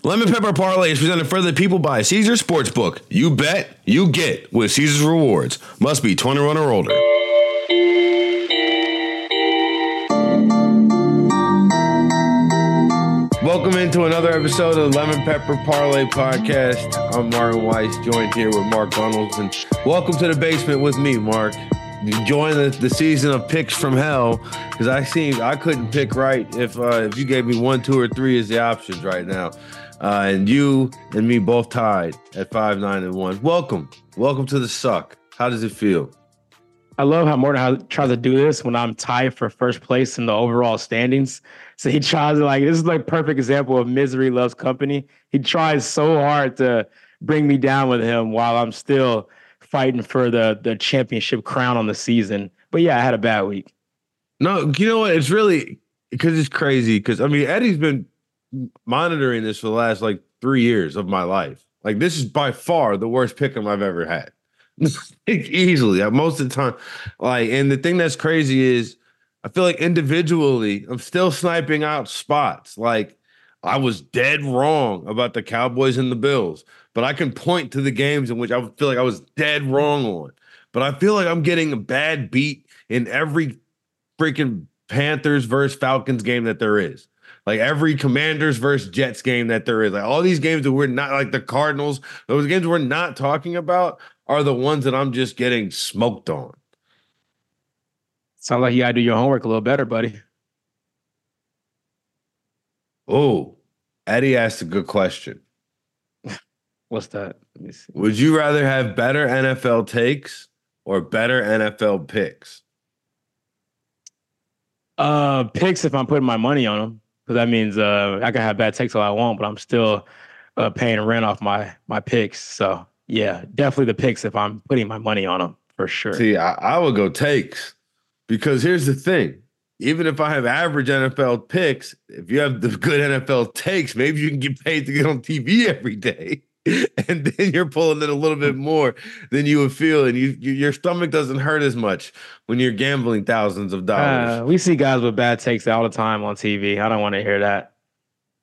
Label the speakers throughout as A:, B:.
A: Lemon Pepper Parlay is presented for the people by Caesars Sportsbook. You bet, you get with Caesar's Rewards. Must be 21 or older. Welcome into another episode of the Lemon Pepper Parlay Podcast. I'm Martin Weiss, joined here with Mark Gunnels. And welcome to the basement with me, Mark. Join the, the season of picks from hell because I see I couldn't pick right if uh, if you gave me one, two, or three as the options right now. Uh, and you and me both tied at five, nine, and one. Welcome, welcome to the suck. How does it feel?
B: I love how Martin tries to do this when I'm tied for first place in the overall standings. So he tries to like this is like perfect example of misery loves company. He tries so hard to bring me down with him while I'm still fighting for the the championship crown on the season. But yeah, I had a bad week.
A: No, you know what? It's really because it's crazy. Because I mean, Eddie's been monitoring this for the last like three years of my life. Like this is by far the worst pick'em I've ever had. Easily, uh, most of the time. Like, and the thing that's crazy is I feel like individually, I'm still sniping out spots. Like I was dead wrong about the Cowboys and the Bills, but I can point to the games in which I feel like I was dead wrong on. But I feel like I'm getting a bad beat in every freaking Panthers versus Falcons game that there is. Like every Commanders versus Jets game that there is. Like all these games that we're not like the Cardinals, those games we're not talking about are the ones that I'm just getting smoked on.
B: Sounds like you gotta do your homework a little better, buddy.
A: Oh, Eddie asked a good question.
B: What's that?
A: Would you rather have better NFL takes or better NFL picks?
B: Uh, picks if I'm putting my money on them because that means uh, I can have bad takes all I want, but I'm still uh, paying rent off my my picks. So yeah, definitely the picks if I'm putting my money on them for sure.
A: See, I, I would go takes because here's the thing. Even if I have average NFL picks, if you have the good NFL takes, maybe you can get paid to get on TV every day. and then you're pulling it a little bit more than you would feel, and you, you your stomach doesn't hurt as much when you're gambling thousands of dollars.
B: Uh, we see guys with bad takes all the time on TV. I don't want to hear that.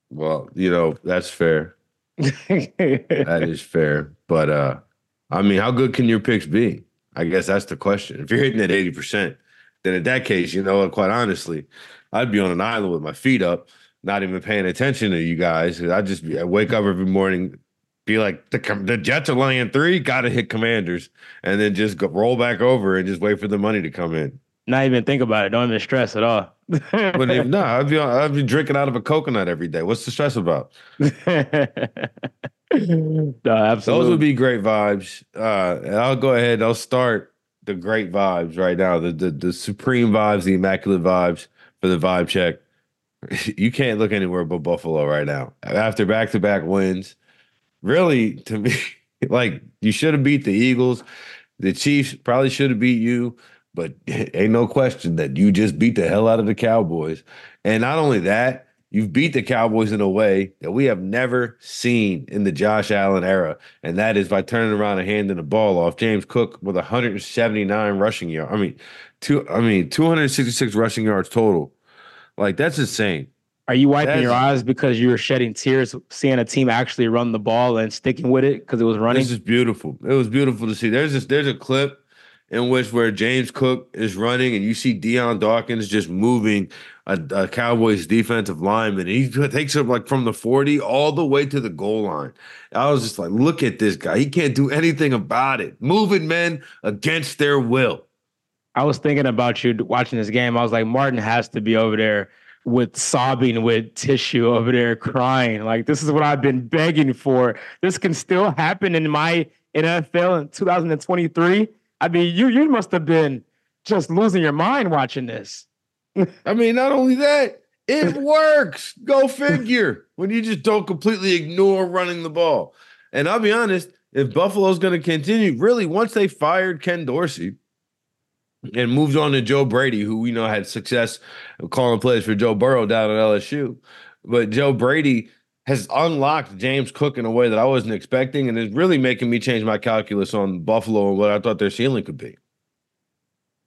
A: Well, you know that's fair. that is fair, but uh, I mean, how good can your picks be? I guess that's the question. If you're hitting at eighty percent, then in that case, you know, quite honestly, I'd be on an island with my feet up, not even paying attention to you guys. I'd just be, I wake up every morning be like the the Jets are laying three, got to hit Commanders, and then just go, roll back over and just wait for the money to come in.
B: Not even think about it. Don't even stress at all.
A: but if, no, I'd be I'd be drinking out of a coconut every day. What's the stress about? no,
B: absolutely.
A: Those would be great vibes. Uh, I'll go ahead. I'll start the great vibes right now. The the the supreme vibes, the immaculate vibes for the vibe check. You can't look anywhere but Buffalo right now. After back to back wins, really, to me, like you should have beat the Eagles. The Chiefs probably should have beat you, but ain't no question that you just beat the hell out of the Cowboys. And not only that, you've beat the Cowboys in a way that we have never seen in the Josh Allen era, and that is by turning around and handing the ball off. James Cook with 179 rushing yards. I mean, two. I mean, 266 rushing yards total. Like that's insane.
B: Are you wiping That's, your eyes because you were shedding tears seeing a team actually run the ball and sticking with it because it was running?
A: This is beautiful. It was beautiful to see. There's this, there's a clip in which where James Cook is running and you see Dion Dawkins just moving a, a Cowboys defensive lineman. And he takes it like from the 40 all the way to the goal line. I was just like, look at this guy. He can't do anything about it. Moving men against their will.
B: I was thinking about you watching this game. I was like, Martin has to be over there with sobbing with tissue over there crying. Like this is what I've been begging for. This can still happen in my NFL in 2023. I mean, you you must have been just losing your mind watching this.
A: I mean, not only that, it works. Go figure. when you just don't completely ignore running the ball. And I'll be honest, if Buffalo's going to continue, really, once they fired Ken Dorsey, and moved on to Joe Brady, who we know had success calling plays for Joe Burrow down at LSU. But Joe Brady has unlocked James Cook in a way that I wasn't expecting, and is really making me change my calculus on Buffalo and what I thought their ceiling could be.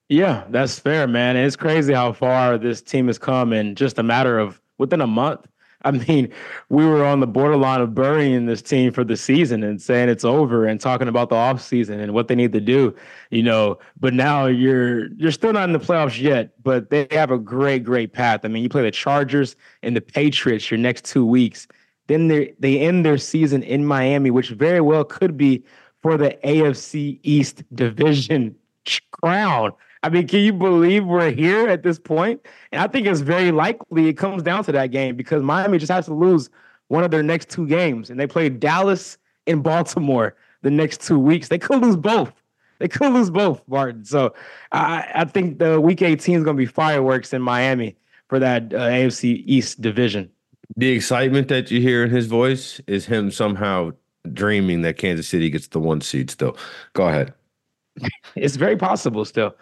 B: Yeah, that's fair, man. It's crazy how far this team has come in just a matter of within a month. I mean, we were on the borderline of burying this team for the season and saying it's over and talking about the offseason and what they need to do, you know. But now you're you're still not in the playoffs yet, but they have a great, great path. I mean, you play the Chargers and the Patriots your next two weeks. Then they they end their season in Miami, which very well could be for the AFC East division crown. I mean, can you believe we're here at this point? And I think it's very likely it comes down to that game because Miami just has to lose one of their next two games. And they play Dallas and Baltimore the next two weeks. They could lose both. They could lose both, Martin. So I, I think the week 18 is going to be fireworks in Miami for that uh, AFC East division.
A: The excitement that you hear in his voice is him somehow dreaming that Kansas City gets the one seed still. Go ahead.
B: it's very possible still.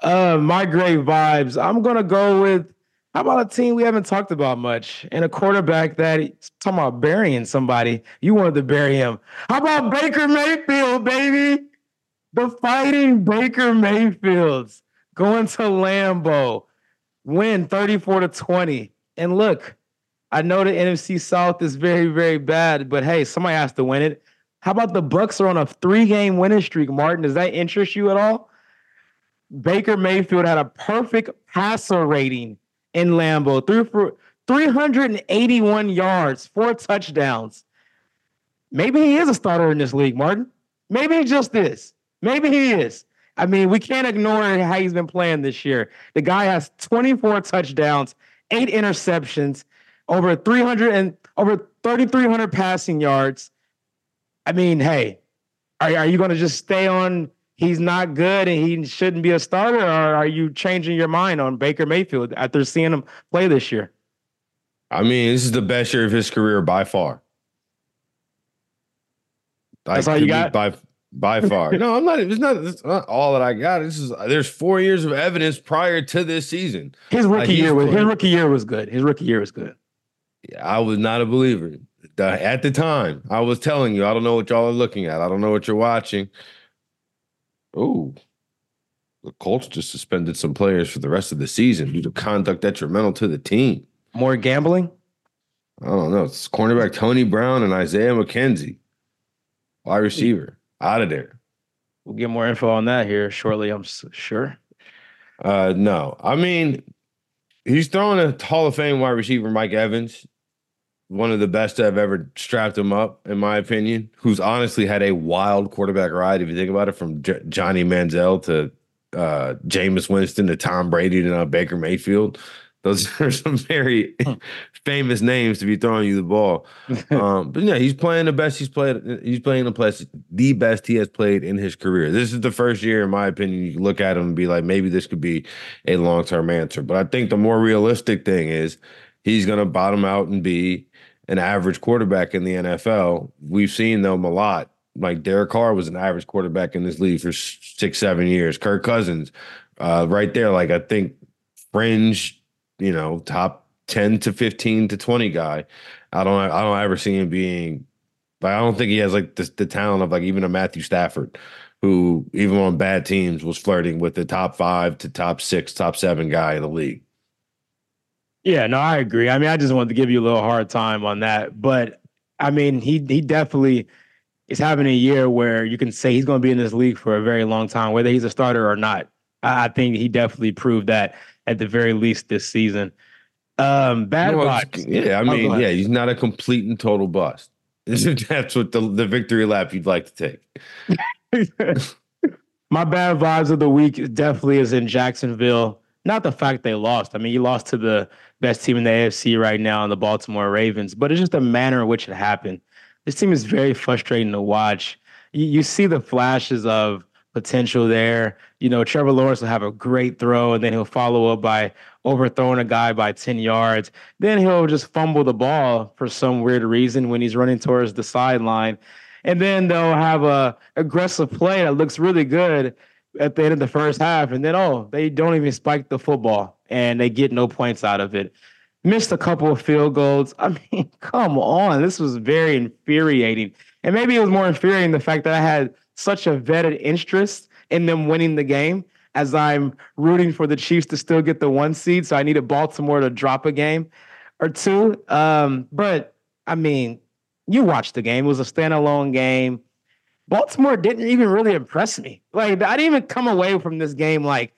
B: Uh, my great vibes. I'm gonna go with how about a team we haven't talked about much and a quarterback that talking about burying somebody. You wanted to bury him. How about Baker Mayfield, baby? The fighting Baker Mayfields going to Lambeau, win 34 to 20. And look, I know the NFC South is very, very bad, but hey, somebody has to win it. How about the Bucs are on a three-game winning streak, Martin? Does that interest you at all? Baker Mayfield had a perfect passer rating in Lambeau, threw for 381 yards, four touchdowns. Maybe he is a starter in this league, Martin. Maybe he just is. Maybe he is. I mean, we can't ignore how he's been playing this year. The guy has 24 touchdowns, eight interceptions, over 300 and over 3,300 passing yards. I mean, hey, are, are you going to just stay on he's not good and he shouldn't be a starter, or are you changing your mind on Baker Mayfield after seeing him play this year?
A: I mean, this is the best year of his career by far.
B: That's all you got
A: by by far. no, I'm not. It's not. It's not all that I got. This is. There's four years of evidence prior to this season.
B: His rookie year was. His rookie year was good. His rookie year was good.
A: Yeah, I was not a believer at the time. I was telling you, I don't know what y'all are looking at. I don't know what you're watching. Oh, the Colts just suspended some players for the rest of the season due to conduct detrimental to the team.
B: More gambling?
A: I don't know. It's cornerback Tony Brown and Isaiah McKenzie, wide receiver, out of there.
B: We'll get more info on that here shortly, I'm sure.
A: Uh, no, I mean, he's throwing a Hall of Fame wide receiver, Mike Evans one of the best I've ever strapped him up, in my opinion. Who's honestly had a wild quarterback ride, if you think about it, from J- Johnny Manziel to uh, Jameis Winston to Tom Brady to now Baker Mayfield. Those are some very famous names to be throwing you the ball. Um, but yeah, he's playing the best he's played. He's playing the best, the best he has played in his career. This is the first year, in my opinion, you look at him and be like, maybe this could be a long term answer. But I think the more realistic thing is he's going to bottom out and be an average quarterback in the NFL. We've seen them a lot. Like Derek Carr was an average quarterback in this league for six, seven years. Kirk Cousins, uh, right there, like I think fringe, you know, top ten to fifteen to twenty guy. I don't, I don't ever see him being. But I don't think he has like the, the talent of like even a Matthew Stafford, who even on bad teams was flirting with the top five to top six, top seven guy in the league.
B: Yeah, no, I agree. I mean, I just wanted to give you a little hard time on that, but I mean, he he definitely is having a year where you can say he's going to be in this league for a very long time, whether he's a starter or not. I think he definitely proved that at the very least this season. Um, bad
A: no, Yeah, I oh, mean, yeah, he's not a complete and total bust. That's what the, the victory lap you'd like to take.
B: My bad vibes of the week definitely is in Jacksonville. Not the fact they lost. I mean, you lost to the best team in the AFC right now in the Baltimore Ravens, but it's just the manner in which it happened. This team is very frustrating to watch. You, you see the flashes of potential there. You know, Trevor Lawrence will have a great throw, and then he'll follow up by overthrowing a guy by 10 yards. Then he'll just fumble the ball for some weird reason when he's running towards the sideline. And then they'll have a aggressive play that looks really good at the end of the first half, and then oh, they don't even spike the football and they get no points out of it. Missed a couple of field goals. I mean, come on, this was very infuriating. And maybe it was more infuriating the fact that I had such a vetted interest in them winning the game as I'm rooting for the Chiefs to still get the one seed. So I needed Baltimore to drop a game. or two. Um, but I mean, you watched the game. It was a standalone game. Baltimore didn't even really impress me. Like I didn't even come away from this game like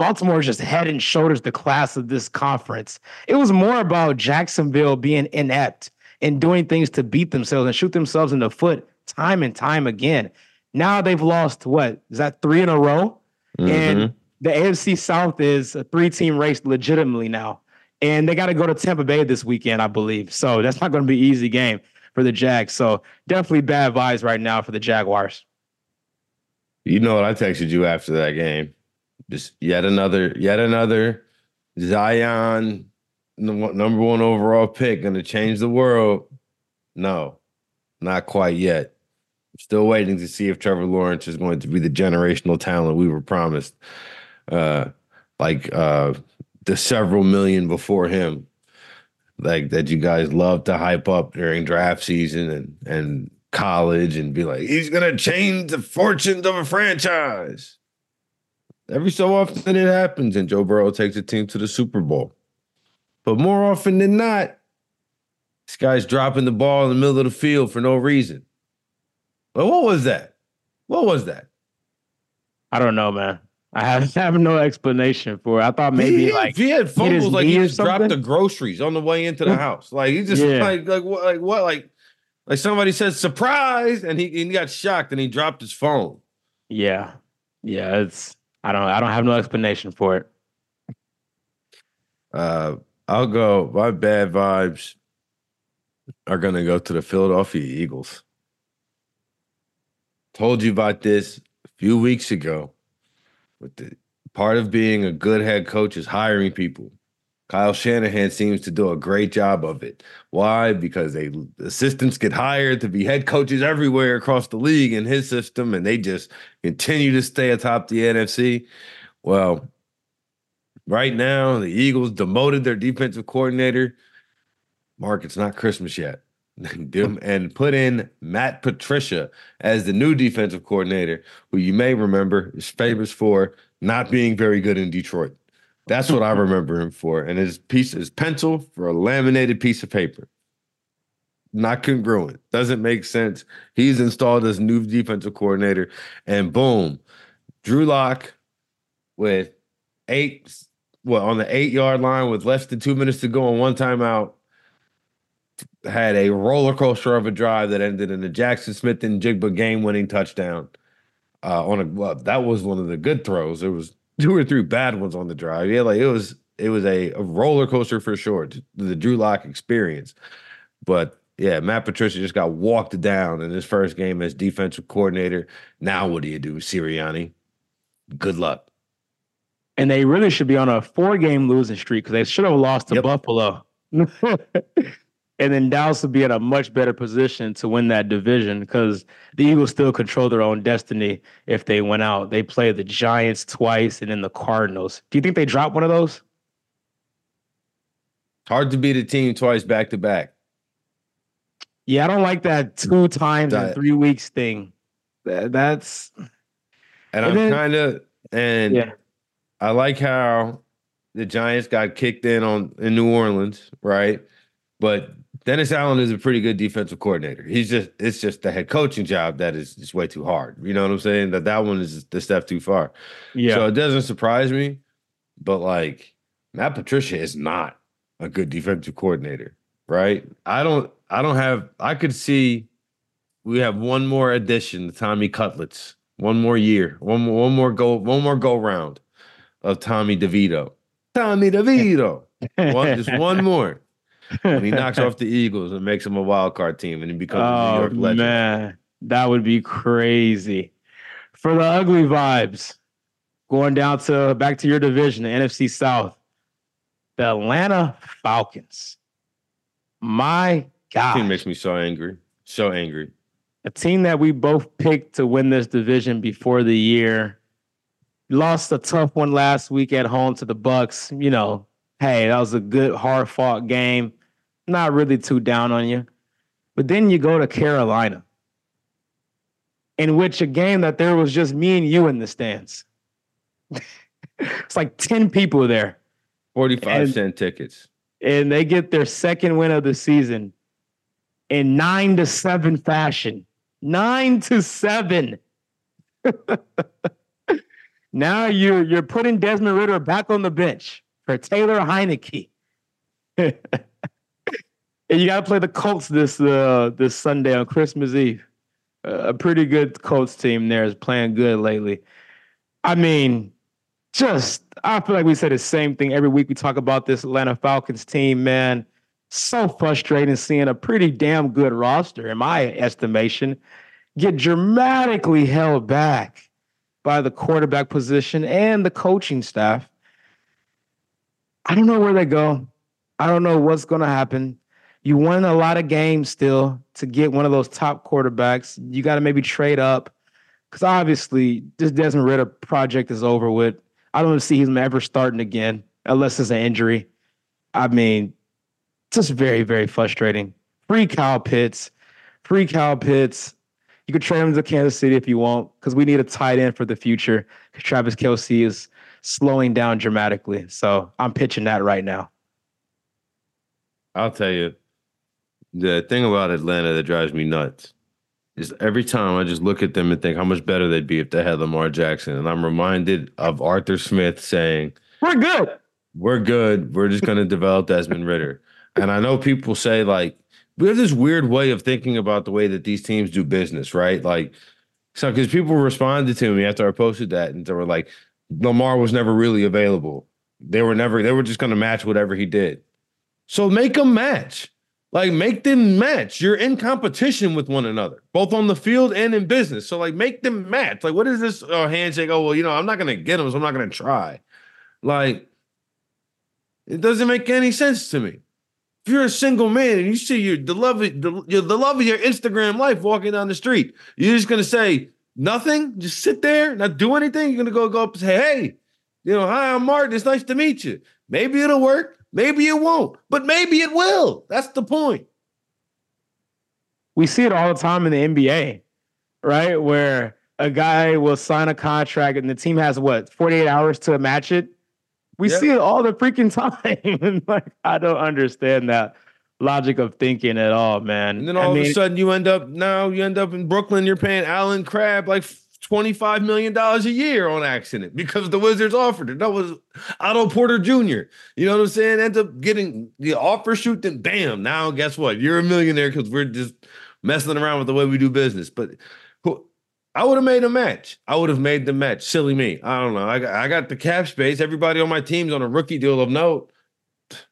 B: Baltimore is just head and shoulders the class of this conference. It was more about Jacksonville being inept and doing things to beat themselves and shoot themselves in the foot time and time again. Now they've lost what is that three in a row? Mm-hmm. And the AFC South is a three team race legitimately now. And they got to go to Tampa Bay this weekend, I believe. So that's not going to be an easy game for the Jags. So definitely bad vibes right now for the Jaguars.
A: You know what I texted you after that game? Just yet another, yet another Zion, number one overall pick, going to change the world. No, not quite yet. Still waiting to see if Trevor Lawrence is going to be the generational talent we were promised. Uh, like uh, the several million before him, like that you guys love to hype up during draft season and and college and be like, he's gonna change the fortunes of a franchise. Every so often it happens, and Joe Burrow takes a team to the Super Bowl. But more often than not, this guy's dropping the ball in the middle of the field for no reason. But what was that? What was that?
B: I don't know, man. I have, have no explanation for it. I thought maybe
A: he,
B: like
A: he had fumbles like he just dropped the groceries on the way into the house. Like he just yeah. like like what like what like like somebody said surprise and he, and he got shocked and he dropped his phone.
B: Yeah. Yeah, it's I don't I don't have no explanation for it.
A: Uh, I'll go. My bad vibes are gonna go to the Philadelphia Eagles. Told you about this a few weeks ago. With the part of being a good head coach is hiring people. Kyle Shanahan seems to do a great job of it. Why? Because they assistants get hired to be head coaches everywhere across the league in his system, and they just continue to stay atop the NFC. Well, right now the Eagles demoted their defensive coordinator. Mark, it's not Christmas yet. and put in Matt Patricia as the new defensive coordinator, who you may remember is famous for not being very good in Detroit. That's what I remember him for. And his piece is pencil for a laminated piece of paper. Not congruent. Doesn't make sense. He's installed as new defensive coordinator, and boom, Drew Lock with eight, well, on the eight yard line with less than two minutes to go on one timeout, had a roller coaster of a drive that ended in a Jaxon Smith-Njigba game winning touchdown. Uh, on a well, that was one of the good throws. It was two or three bad ones on the drive. Yeah, like it was it was a, a roller coaster for sure. The Drew Lock experience, but yeah, Matt Patricia just got walked down in his first game as defensive coordinator. Now what do you do, Sirianni? Good luck.
B: And they really should be on a four-game losing streak because they should have lost to yep. Buffalo. And then Dallas would be in a much better position to win that division because the Eagles still control their own destiny if they went out. They play the Giants twice and then the Cardinals. Do you think they drop one of those?
A: Hard to beat a team twice back to back.
B: Yeah, I don't like that two times in three weeks thing. That, that's
A: and, and I'm kind of and yeah. I like how the Giants got kicked in on in New Orleans, right? But Dennis Allen is a pretty good defensive coordinator. He's just it's just the head coaching job that is just way too hard. You know what I'm saying? That that one is the step too far. Yeah. So it doesn't surprise me, but like Matt Patricia is not a good defensive coordinator, right? I don't I don't have I could see we have one more addition to Tommy Cutlets, one more year, one more one more go one more go round of Tommy DeVito. Tommy DeVito. one, just one more when he knocks off the Eagles and makes them a wild card team and he becomes oh, a New oh, York legend. Man,
B: that would be crazy. For the ugly vibes, going down to back to your division, the NFC South, the Atlanta Falcons. My God.
A: Team makes me so angry. So angry.
B: A team that we both picked to win this division before the year. Lost a tough one last week at home to the Bucs. You know, hey, that was a good, hard fought game not really too down on you. But then you go to Carolina, in which a game that there was just me and you in the stands. it's like 10 people there.
A: 45 and, cent tickets.
B: and they get their second win of the season in nine to seven fashion. Nine to seven. now you're you're putting Desmond Ridder back on the bench for Taylor Heinicke. and you got to play the Colts this uh, this Sunday on Christmas Eve. Uh, a pretty good Colts team there is playing good lately. I mean, just I feel like we say the same thing every week. We talk about this Atlanta Falcons team, man. So frustrating seeing a pretty damn good roster, in my estimation, get dramatically held back by the quarterback position and the coaching staff. I don't know where they go. I don't know what's going to happen. You won a lot of games still to get one of those top quarterbacks. You got to maybe trade up because obviously this Desmond Ridder project is over with. I don't see him ever starting again unless it's an injury. I mean, just very, very frustrating. Free Kyle Pitts, free Kyle Pitts. You could trade him to Kansas City if you want, because we need a tight end for the future. Travis Kelce is slowing down dramatically. So I'm pitching that right now.
A: I'll tell you, the thing about Atlanta that drives me nuts is every time I just look at them and think how much better they'd be if they had Lamar Jackson. And I'm reminded of Arthur Smith saying,
B: We're good.
A: We're good. We're just going to develop Desmond Ridder. And I know people say, like, we have this weird way of thinking about the way that these teams do business, right? Like, so because people responded to me after I posted that and they were like, Lamar was never really available. They were never, they were just going to match whatever he did. So make them match. Like make them match. You're in competition with one another, both on the field and in business. So like make them match. Like what is this uh, handshake? Oh well, you know I'm not gonna get them, so I'm not gonna try. Like it doesn't make any sense to me. If you're a single man and you see your the love of the, the love of your Instagram life walking down the street, you're just gonna say nothing, just sit there, not do anything. You're gonna go go up and say, hey, you know, hi, I'm Martin. It's nice to meet you. Maybe it'll work. Maybe it won't, but maybe it will. That's the point.
B: We see it all the time in the NBA, right? Where a guy will sign a contract and the team has what, 48 hours to match it? We yep. see it all the freaking time. like, I don't understand that logic of thinking at all, man.
A: And then all I of a sudden you end up now you end up in Brooklyn, you're paying Allen Crabbe like $25 million a year on accident because the Wizards offered it. That was Otto Porter Jr. You know what I'm saying? Ends up getting the offer shoot, then bam, now guess what? You're a millionaire because we're just messing around with the way we do business. But I would have made a match. I would have made the match. Silly me. I don't know. I got, I got the cap space. Everybody on my team's on a rookie deal of note.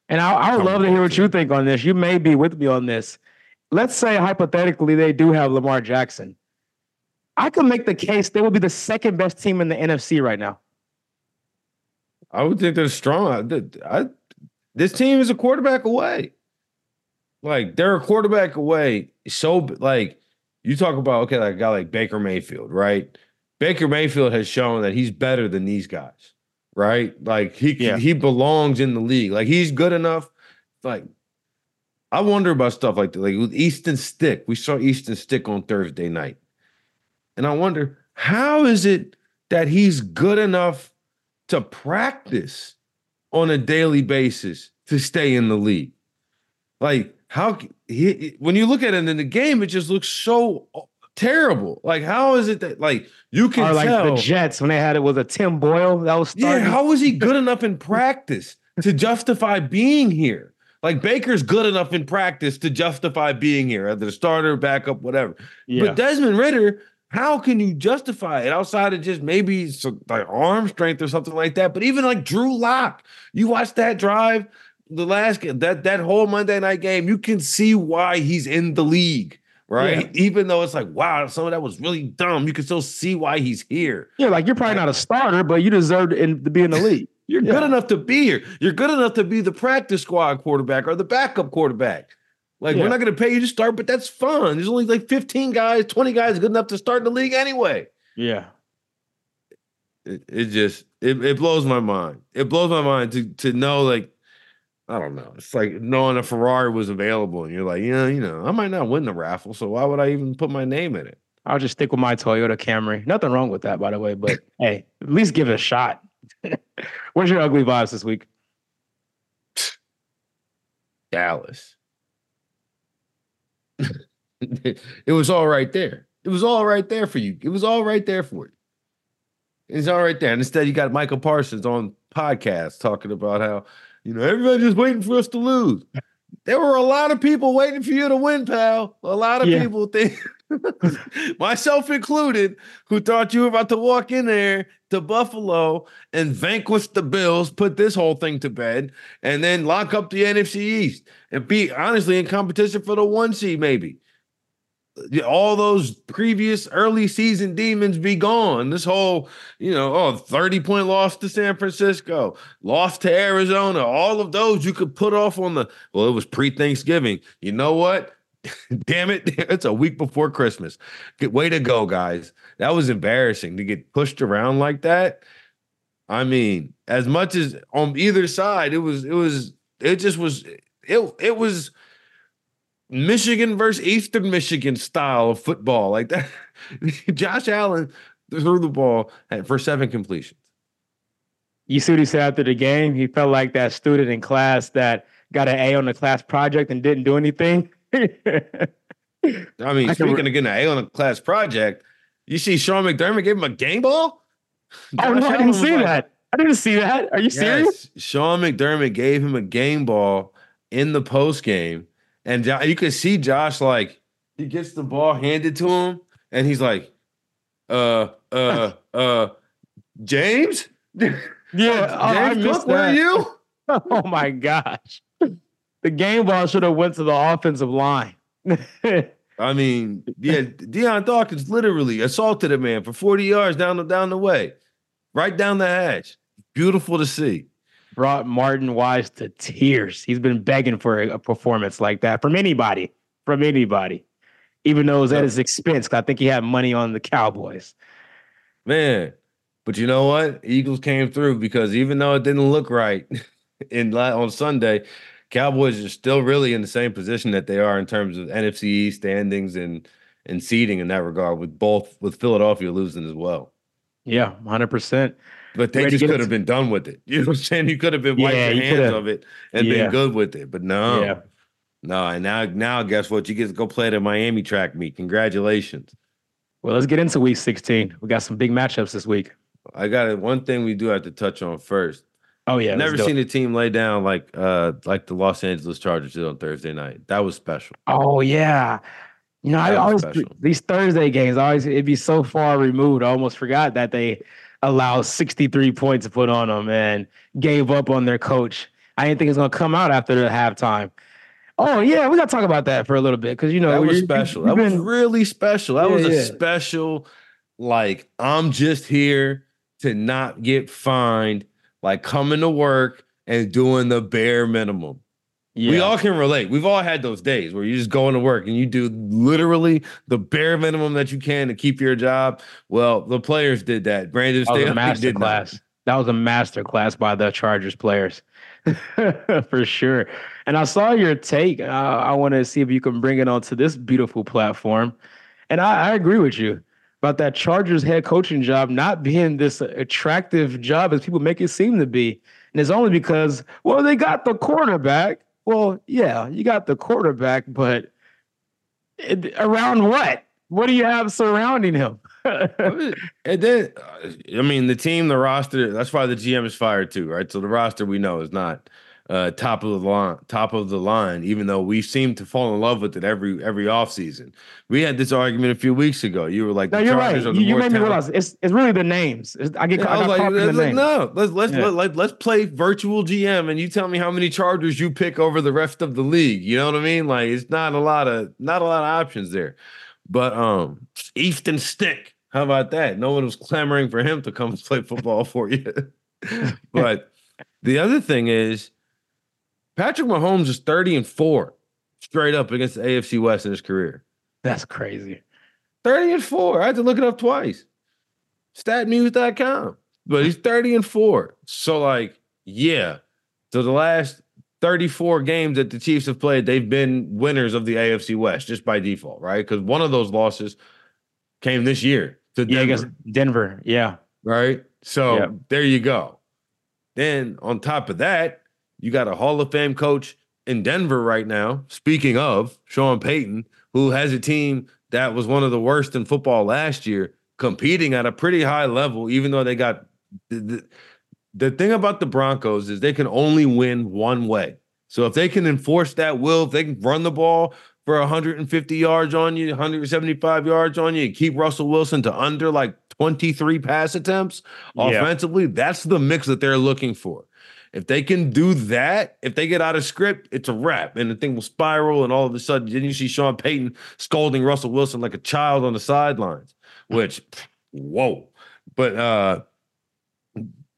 B: And I, I would love to hear what you think on this. You may be with me on this. Let's say hypothetically they do have Lamar Jackson I could make the case they would be the second best team in the NFC right now.
A: I would think they're strong. I, I, this team is a quarterback away. Like they're a quarterback away. So like you talk about okay, like a guy like Baker Mayfield, right? Baker Mayfield has shown that he's better than these guys, right? Like he yeah. he belongs in the league. Like he's good enough. Like I wonder about stuff like that. Like with Easton Stick, we saw Easton Stick on Thursday night. And I wonder, how is it that he's good enough to practice on a daily basis to stay in the league? Like, how he, when you look at it in the game, it just looks so uh, terrible. Like, how is it that like you can
B: or
A: like
B: tell, the Jets when they had it with a Tim Boyle that was starting.
A: yeah. How was he good enough in practice to justify being here? Like Baker's good enough in practice to justify being here, either the starter, backup, whatever. Yeah. But Desmond Ridder how can you justify it outside of just maybe some like arm strength or something like that? But even like Drew Lock, you watch that drive, the last that that whole Monday night game, you can see why he's in the league, right? Yeah. Even though it's like, wow, some of that was really dumb, you can still see why he's here.
B: Yeah, like you're probably not a starter, but you deserve to, to be in the league.
A: You're yeah. good enough to be here. You're good enough to be the practice squad quarterback or the backup quarterback. Like yeah. we're not going to pay you to start, but that's fun. There's only like 15 guys, 20 guys good enough to start in the league anyway.
B: Yeah.
A: It, it just it, it blows my mind. It blows my mind to to know like I don't know. It's like knowing a Ferrari was available and you're like, yeah, you know, I might not win the raffle, so why would I even put my name in it?
B: I'll just stick with my Toyota Camry. Nothing wrong with that, by the way. But hey, at least give it a shot. Where's your ugly vibes this week?
A: Dallas. it was all right there. It was all right there for you. It was all right there for you. It's all right there. And instead, you got Micah Parsons on podcast talking about how, you know, everybody's just waiting for us to lose. There were a lot of people waiting for you to win, pal. A lot of yeah. people think, myself included, who thought you were about to walk in there to Buffalo and vanquish the Bills, put this whole thing to bed, and then lock up the NFC East and be honestly in competition for the one seed, maybe all those previous early season demons be gone. This whole, you know, oh, 30 point loss to San Francisco, loss to Arizona, all of those you could put off on the, well, it was pre Thanksgiving. You know what? Damn it. It's a week before Christmas. Way to go, guys. That was embarrassing to get pushed around like that. I mean, as much as on either side, it was, it was, it just was, it, it was, Michigan versus Eastern Michigan style of football like that. Josh Allen threw the ball for seven completions.
B: You see what he said after the game? He felt like that student in class that got an A on the class project and didn't do anything. I
A: mean, I speaking of getting an A on a class project, you see Sean McDermott gave him a game ball?
B: Josh oh, no, I didn't see like, that. I didn't see that. Are you yes, serious?
A: Sean McDermott gave him a game ball in the post game and you can see Josh like he gets the ball handed to him, and he's like, "Uh, uh, uh, James."
B: Yeah, oh, James Cook, where are you? oh my gosh, the game ball should have went to the offensive line.
A: I mean, yeah, Dion Dawkins literally assaulted a man for 40 yards down the down the way, right down the hatch. Beautiful to see
B: brought Martin Weiss to tears. He's been begging for a, a performance like that from anybody, from anybody, even though it was at his expense. I think he had money on the Cowboys.
A: Man, but you know what? Eagles came through because even though it didn't look right in on Sunday, Cowboys are still really in the same position that they are in terms of NFC standings and and seeding in that regard, with both with Philadelphia losing as well.
B: Yeah, hundred percent.
A: But they just could have been done with it. You know what I'm saying? You could have been wiped yeah, your hands of it and yeah. been good with it. But no. Yeah. No, and now now guess what? You get to go play at the Miami track meet. Congratulations.
B: Well, let's get into week 16. We got some big matchups this week.
A: I got it. One thing we do have to touch on first.
B: Oh yeah.
A: Never seen a team lay down like uh like the Los Angeles Chargers did on Thursday night. That was special.
B: Oh yeah. You know, that I always special. these Thursday games I always it'd be so far removed. I almost forgot that they allowed 63 points to put on them and gave up on their coach. I didn't think it's going to come out after the halftime. Oh yeah, we got to talk about that for a little bit because you know
A: that was special. That been, was really special. That yeah, was a yeah. special. Like I'm just here to not get fined. Like coming to work and doing the bare minimum. Yeah. We all can relate. We've all had those days where you're just go into work and you do literally the bare minimum that you can to keep your job. Well, the players did that. Brandon that
B: was a master class. Not. That was a master class by the Chargers players. For sure. And I saw your take. Uh, I want to see if you can bring it onto this beautiful platform. And I, I agree with you about that Chargers head coaching job not being this attractive job as people make it seem to be. And it's only because, well, they got the quarterback well, yeah, you got the quarterback, but it, around what? What do you have surrounding him?
A: and then, uh, I mean, the team, the roster. That's why the GM is fired too, right? So the roster we know is not uh, top of the line, top of the line, even though we seem to fall in love with it every every offseason. We had this argument a few weeks ago. You were like,
B: "No, you're right." You, you made me realize it's it's really the names. It's, I get, yeah, I, I like,
A: let's, no, let's let's yeah. let, let's play virtual GM, and you tell me how many Chargers you pick over the rest of the league. You know what I mean? Like, it's not a lot of not a lot of options there. But um, Easton Stick, how about that? No one was clamoring for him to come play football for you. but the other thing is Patrick Mahomes is 30 and 4 straight up against the AFC West in his career.
B: That's crazy.
A: 30 and 4. I had to look it up twice. StatMuse.com. But he's 30 and 4. So, like, yeah. So the last 34 games that the Chiefs have played, they've been winners of the AFC West just by default, right? Because one of those losses came this year to
B: Denver. Yeah, against Denver. Yeah.
A: Right. So yep. there you go. Then on top of that, you got a Hall of Fame coach in Denver right now, speaking of Sean Payton, who has a team that was one of the worst in football last year, competing at a pretty high level, even though they got the, the, thing about the Broncos is they can only win one way. So if they can enforce that will, if they can run the ball for 150 yards on you, 175 yards on you, and keep Russell Wilson to under like 23 pass attempts yeah. offensively, that's the mix that they're looking for. If they can do that, if they get out of script, it's a wrap, and the thing will spiral. And all of a sudden, then you see Sean Payton scolding Russell Wilson like a child on the sidelines, which, whoa. But uh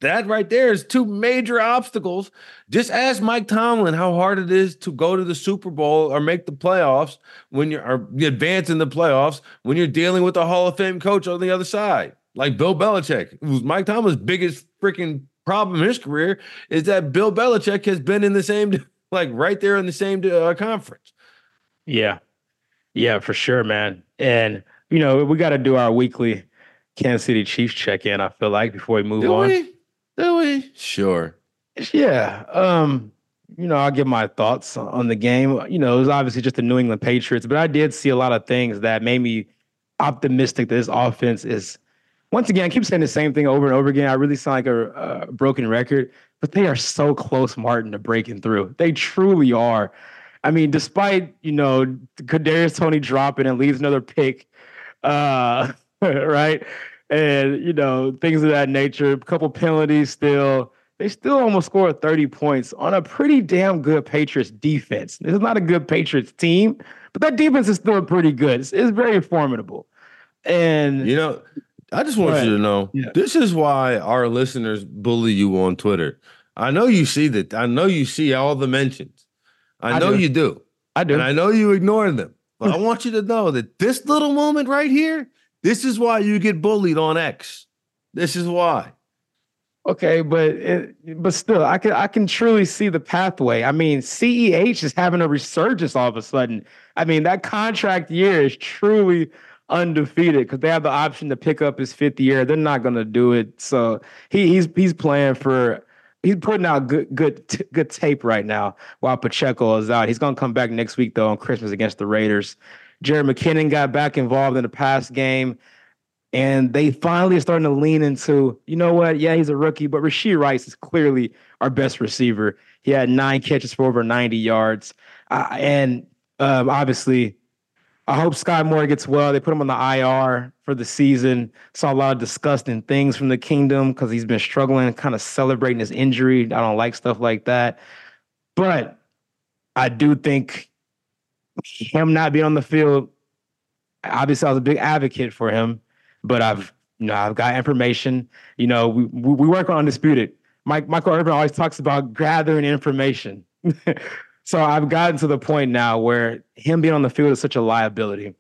A: that right there is two major obstacles. Just ask Mike Tomlin how hard it is to go to the Super Bowl or make the playoffs when you're in the playoffs when you're dealing with a Hall of Fame coach on the other side, like Bill Belichick. Was Mike Tomlin's biggest freaking problem in his career is that Bill Belichick has been in the same, like right there in the same uh, conference.
B: Yeah, yeah, for sure, man. And you know we got to do our weekly Kansas City Chiefs check in. I feel like before we move
A: do
B: on.
A: We? Do we? Sure.
B: Yeah. Um, you know, I'll give my thoughts on the game. You know, it was obviously just the New England Patriots, but I did see a lot of things that made me optimistic that this offense is once again, I keep saying the same thing over and over again. I really sound like a, a broken record, but they are so close, Martin, to breaking through. They truly are. I mean, despite you know Kadarius Toney dropping and leaves another pick, uh, right? and you know things of that nature. A couple penalties still. They still almost scored 30 points on a pretty damn good Patriots defense. This is not a good Patriots team, but that defense is still pretty good. It's, it's very formidable. And
A: you know, I just want you to know yeah. this is why our listeners bully you on Twitter. I know you see that. I know you see all the mentions. I, I know do. you do.
B: I do.
A: And I know you ignore them. But I hmm. want you to know that this little moment right here this is why you get bullied on X. This is why.
B: Okay, but it, but still, I can I can truly see the pathway. I mean, CEH is having a resurgence all of a sudden. I mean, that contract year is truly undefeated because they have the option to pick up his fifth year. They're not going to do it. So he, he's he's playing for. He's putting out good good t- good tape right now while Pacheco is out. He's going to come back next week though on Christmas against the Raiders. Jerick McKinnon got back involved in the pass game. And they finally are starting to lean into, you know what? Yeah, he's a rookie, but Rashee Rice is clearly our best receiver. He had nine catches for over 90 yards. Uh, and um, obviously, I hope Skyy Moore gets well. They put him on the IR for the season. Saw a lot of disgusting things from the kingdom because he's been struggling, kind of celebrating his injury. I don't like stuff like that. But I do think him not being on the field, obviously I was a big advocate for him, but I've you know I've got information. You know, we we work on undisputed. Mike Michael Irvin always talks about gathering information. so I've gotten to the point now where him being on the field is such a liability.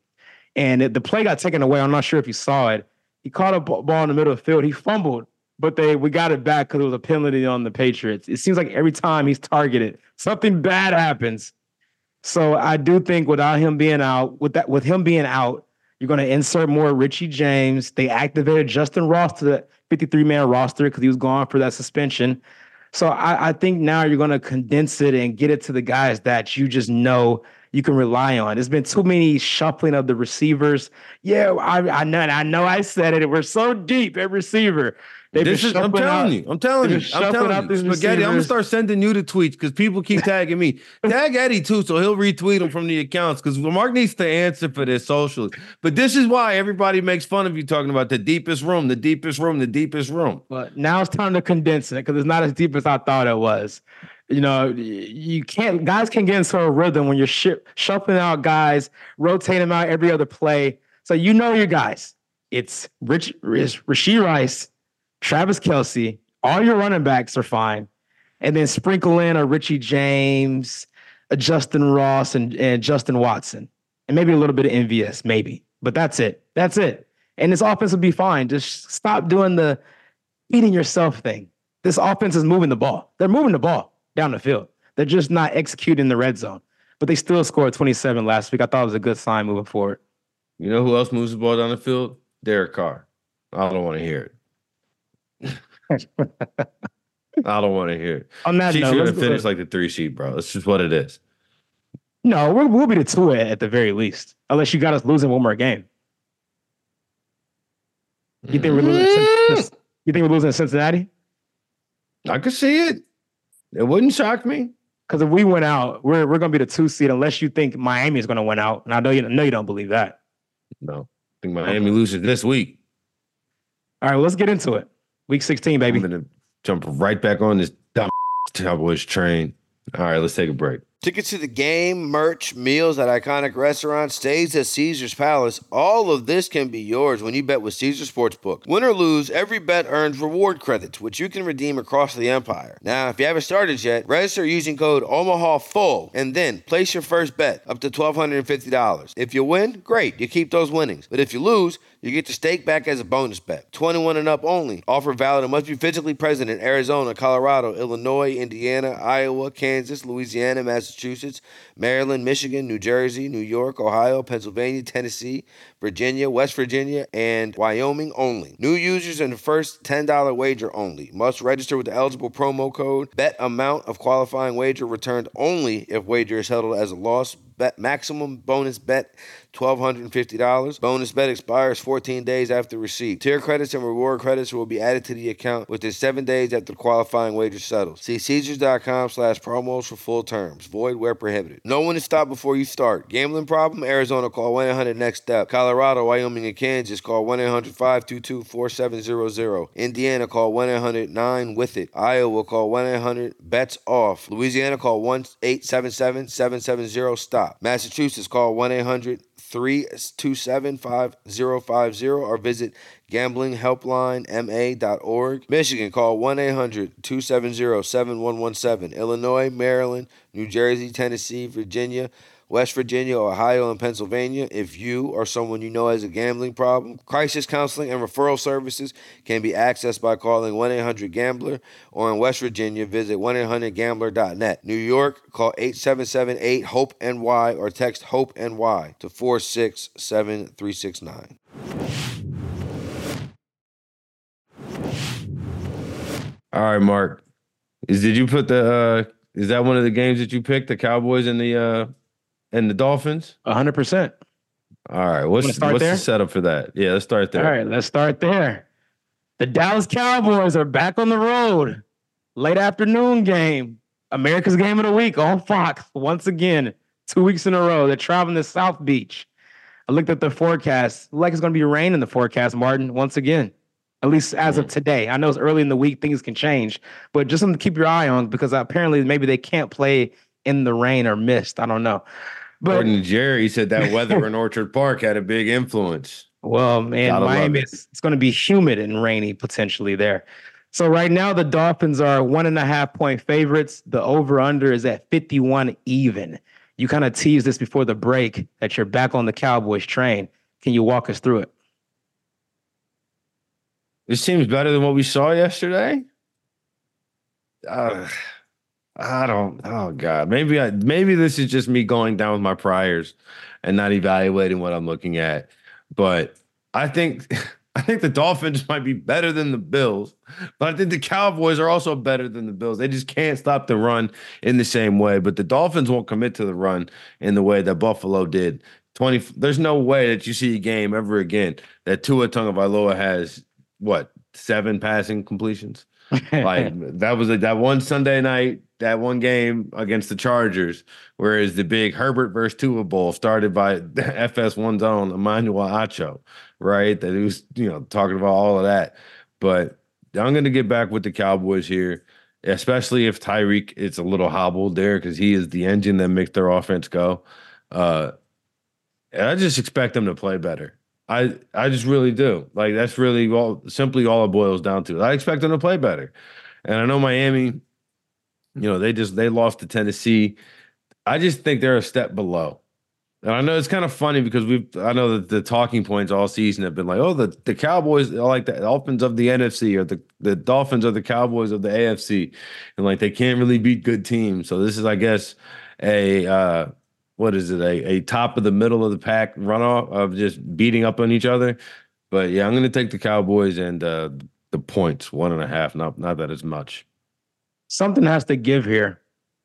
B: And it, the play got taken away. I'm not sure if you saw it. He caught a ball in the middle of the field. He fumbled, but they we got it back because it was a penalty on the Patriots. It seems like every time he's targeted, something bad happens. So I do think without him being out, with that, with him being out, you're going to insert more Richie James. They activated Justin Ross to the 53 man roster because he was gone for that suspension. So I, I think now you're going to condense it and get it to the guys that you just know you can rely on. There's been too many shuffling of the receivers. Yeah, I, I know. I know. I said it. We're so deep at receiver.
A: They've this is, I'm telling out, you, I'm telling you, I'm telling you, Spaghetti. Receivers. I'm gonna start sending you the tweets because people keep tagging me. Tag Eddie too, so he'll retweet them from the accounts because Mark needs to answer for this socially. But this is why everybody makes fun of you talking about the deepest room, the deepest room, the deepest room.
B: But now it's time to condense it because it's not as deep as I thought it was. You know, you can't guys can get into a rhythm when you're sh- shuffling out guys, rotating them out every other play. So you know your guys. It's Rich, Rich Rashee Rice Travis Kelce, all your running backs are fine. And then sprinkle in a Richie James, a Justin Ross, and, and Justin Watson. And maybe a little bit of MVS, maybe. But that's it. That's it. And this offense will be fine. Just stop doing the eating yourself thing. This offense is moving the ball. They're moving the ball down the field. They're just not executing the red zone. But they still scored 27 last week. I thought it was a good sign moving forward.
A: You know who else moves the ball down the field? Derek Carr. I don't want to hear it. I don't want to hear it.
B: On that
A: Chiefs
B: note,
A: are gonna finish like the three seed, bro. That's just what it is.
B: no, we're, we'll be the two at, the very least, unless you got us losing one more game. You think we're losing?
A: Mm.
B: You think we're losing to Cincinnati?
A: I could see it. It wouldn't shock me.
B: Because if we went out, we're we're gonna be the two seed, unless you think Miami is gonna win out. And I know you know you don't believe that.
A: No, I think Miami loses this week.
B: All right, well, let's get into it. Week 16, baby.
A: I'm gonna jump right back on this dumb Cowboys train. All right, let's take a break.
C: Tickets to the game, merch, meals at iconic restaurants, stays at Caesar's Palace. All of this can be yours when you bet with Caesars Sportsbook. Win or lose, every bet earns reward credits, which you can redeem across the empire. Now, if you haven't started yet, register using code OMAHA and then place your first bet up to $1,250. If you win, great, you keep those winnings. But if you lose, you get the stake back as a bonus bet. 21 and up only. Offer valid and must be physically present in Arizona, Colorado, Illinois, Indiana, Iowa, Kansas, Louisiana, Massachusetts, Maryland, Michigan, New Jersey, New York, Ohio, Pennsylvania, Tennessee, Virginia, West Virginia, and Wyoming only. New users and the first $10 wager only. Must register with the eligible promo code. Bet amount of qualifying wager returned only if wager is held as a loss. Bet maximum bonus bet $1,250. Bonus bet expires 14 days after receipt. Tier credits and reward credits will be added to the account within seven days after qualifying wager settles. See Caesars.com slash promos for full terms. Void where prohibited. No one is stopped before you start. Gambling problem? Arizona call 1-800-NEXT-STEP. Colorado, Wyoming, and Kansas call 1-800-522-4700. Indiana call 1-800-9-WITH-IT. Iowa call 1-800-BETS-OFF. Louisiana call 1-877-770-STOP. Massachusetts call 1-800 327 5050 or visit gamblinghelplinema.org. Michigan call 1 800 270 7117. Illinois, Maryland, New Jersey, Tennessee, Virginia, West Virginia, Ohio, and Pennsylvania. If you or someone you know has a gambling problem, crisis counseling and referral services can be accessed by calling 1 800 Gambler or in West Virginia, visit 1 800 Gambler.net. New York, call 877 8 HOPE NY or text HOPE NY to 467369.
A: All right, Mark. Is did you put the uh is that one of the games that you picked, the Cowboys and the uh and the Dolphins?
B: 100%.
A: All right. What's what's
B: there?
A: the setup for that? Yeah, let's start there.
B: All right, let's start there. The Dallas Cowboys are back on the road. Late afternoon game. America's game of the week on Fox once again. Two weeks in a row. They're traveling to South Beach. I looked at the forecast. Like it's going to be rain in the forecast, Martin, once again. At least as of mm. today. I know it's early in the week, things can change, but just something to keep your eye on because apparently maybe they can't play in the rain or mist. I don't know. But
A: Gordon and Jerry said that weather in Orchard Park had a big influence.
B: Well, man,
A: Gotta love
B: Miami
A: it.
B: is it's going to be humid and rainy potentially there. So right now the Dolphins are one and a half point favorites. The over under is at 51 even. You kind of teased this before the break that you're back on the Cowboys train. Can you walk us through it?
A: This seems better than what we saw yesterday. Uh, I don't. Oh God, maybe I. Maybe this is just me going down with my priors and not evaluating what I'm looking at. But I think I think the Dolphins might be better than the Bills, but I think the Cowboys are also better than the Bills. They just can't stop the run in the same way. But the Dolphins won't commit to the run in the way that Buffalo did. Twenty. There's no way that you see a game ever again that Tua Tagovailoa has what seven passing completions. Like that was like that one Sunday night, that one game against the Chargers, whereas the big Herbert versus Tua Bowl started by FS1's own Emmanuel Acho, right? That he was, you know, talking about all of that. But I'm gonna get back with the Cowboys here, especially if Tyreek is a little hobbled there because he is the engine that makes their offense go. Uh I just expect them to play better. I I just really do. Like that's really all simply all it boils down to. I expect them to play better. And I know Miami, you know, they just they lost to Tennessee. I just think they're a step below. And I know it's kind of funny because we've I know that the talking points all season have been like, oh, the, the Cowboys like the Dolphins of the NFC or the, the Dolphins are the Cowboys of the AFC. And like they can't really beat good teams. So this is, I guess, a uh what is it, a, a top of the middle of the pack runoff of just beating up on each other. But yeah, I'm gonna take the Cowboys and uh the points, one and a half. Not not that it's much.
B: something has to give here.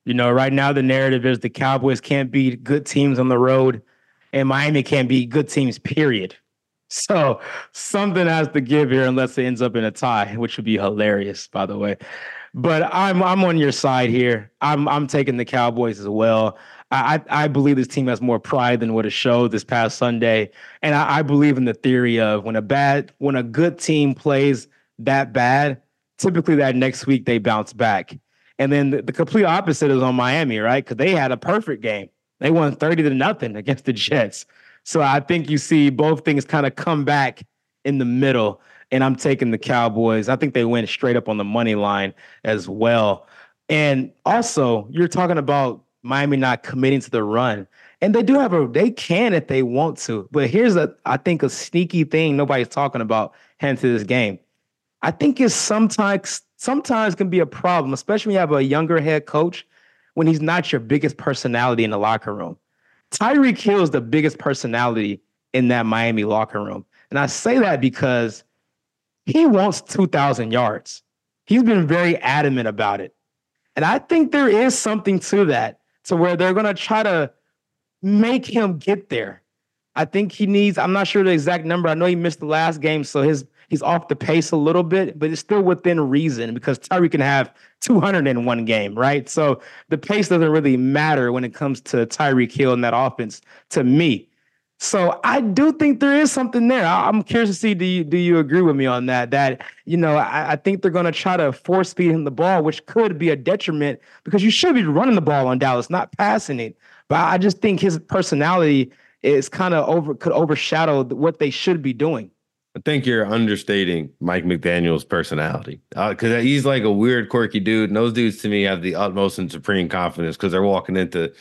B: You know, right now the narrative is the Cowboys can't beat good teams on the road, and Miami can't beat good teams. Period. So something has to give here, unless it ends up in a tie, which would be hilarious, by the way. But I'm I'm on your side here. I'm I'm taking the Cowboys as well. I I believe this team has more pride than what it showed this past Sunday, and I, I believe in the theory of when a bad when a good team plays that bad, typically that next week they bounce back. And then the, the complete opposite is on Miami, right? Because they had a perfect game. They won 30 to nothing against the Jets. So I think you see both things kind of come back in the middle and I'm taking the Cowboys. I think they went straight up on the money line as well. And also, you're talking about Miami not committing to the run. And they do have a they can if they want to. But here's a I think a sneaky thing nobody's talking about to this game. I think it's sometimes sometimes can be a problem, especially when you have a younger head coach when he's not your biggest personality in the locker room. Tyreek Hill is the biggest personality in that Miami locker room. And I say that because he wants 2,000 yards. He's been very adamant about it. And I think there is something to that, to where they're going to try to make him get there. I think he needs, I'm not sure the exact number. I know he missed the last game, so his he's off the pace a little bit, but it's still within reason because Tyreek can have 200 in one game, right? So the pace doesn't really matter when it comes to Tyreek Hill in that offense to me. So I do think there is something there. I, am curious to see do you do you agree with me on that? That you know I, I think they're going to try to force feed him the ball, which could be a detriment because you should be running the ball on Dallas, not passing it. But I just think his personality is kind of over could overshadow what they should be doing.
A: I think you're understating Mike McDaniel's personality because uh, he's like a weird, quirky dude. And those dudes to me have the utmost and supreme confidence because they're walking into,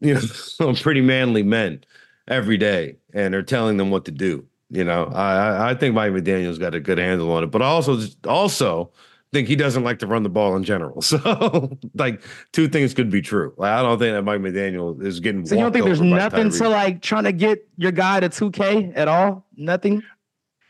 A: you know, pretty manly men every day and they're telling them what to do. You know, I I think Mike McDaniel's got a good handle on it, but also also think he doesn't like to run the ball in general. So like two things could be true. Like I don't think that Mike McDaniel is getting.
B: So you don't think there's nothing to like trying to get your guy to 2K at all? Nothing.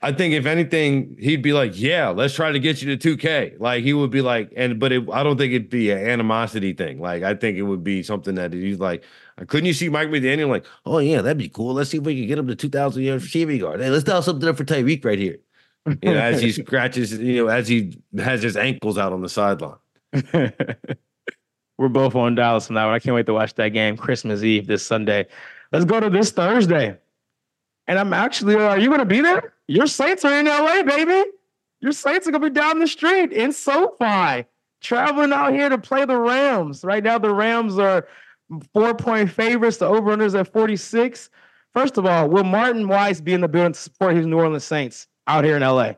A: I think if anything, he'd be like, "Yeah, let's try to get you to 2K." Like he would be like, and but it, I don't think it'd be an animosity thing. Like I think it would be something that he's like, couldn't you see Mike McDaniel like, "Oh yeah, that'd be cool. Let's see if we can get him to 2,000 yards receiving yard. Hey, let's dial something up for Tyreek right here." You know, as he scratches, you know, as he has his ankles out on the sideline.
B: We're both on Dallas now, and I can't wait to watch that game Christmas Eve this Sunday. Let's go to this Thursday. And I'm actually, are you going to be there? Your Saints are in LA, baby. Your Saints are going to be down the street in SoFi, traveling out here to play the Rams. Right now, the Rams are four point favorites. The over unders at 46. First of all, will Martin Weiss be in the building to support his New Orleans Saints out here in LA?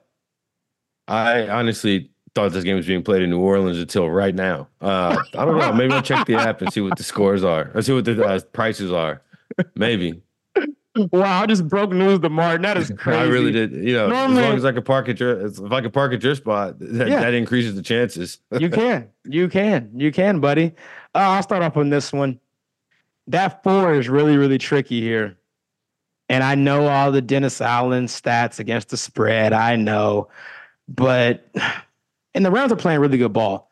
A: I honestly thought this game was being played in New Orleans until right now. Uh, I don't know. Maybe I'll check the app and see what the scores are. Or see what the uh, prices are. Maybe.
B: Wow, I just broke news to Martin. That is crazy. I
A: really did. You know, Normally, as long as I could park at your, if I could park at your spot, that, yeah. that increases the chances.
B: you can, you can, you can, buddy. Uh, I'll start off on this one. That four is really, really tricky here. And I know all the Dennis Allen stats against the spread. I know, but and the Rams are playing really good ball.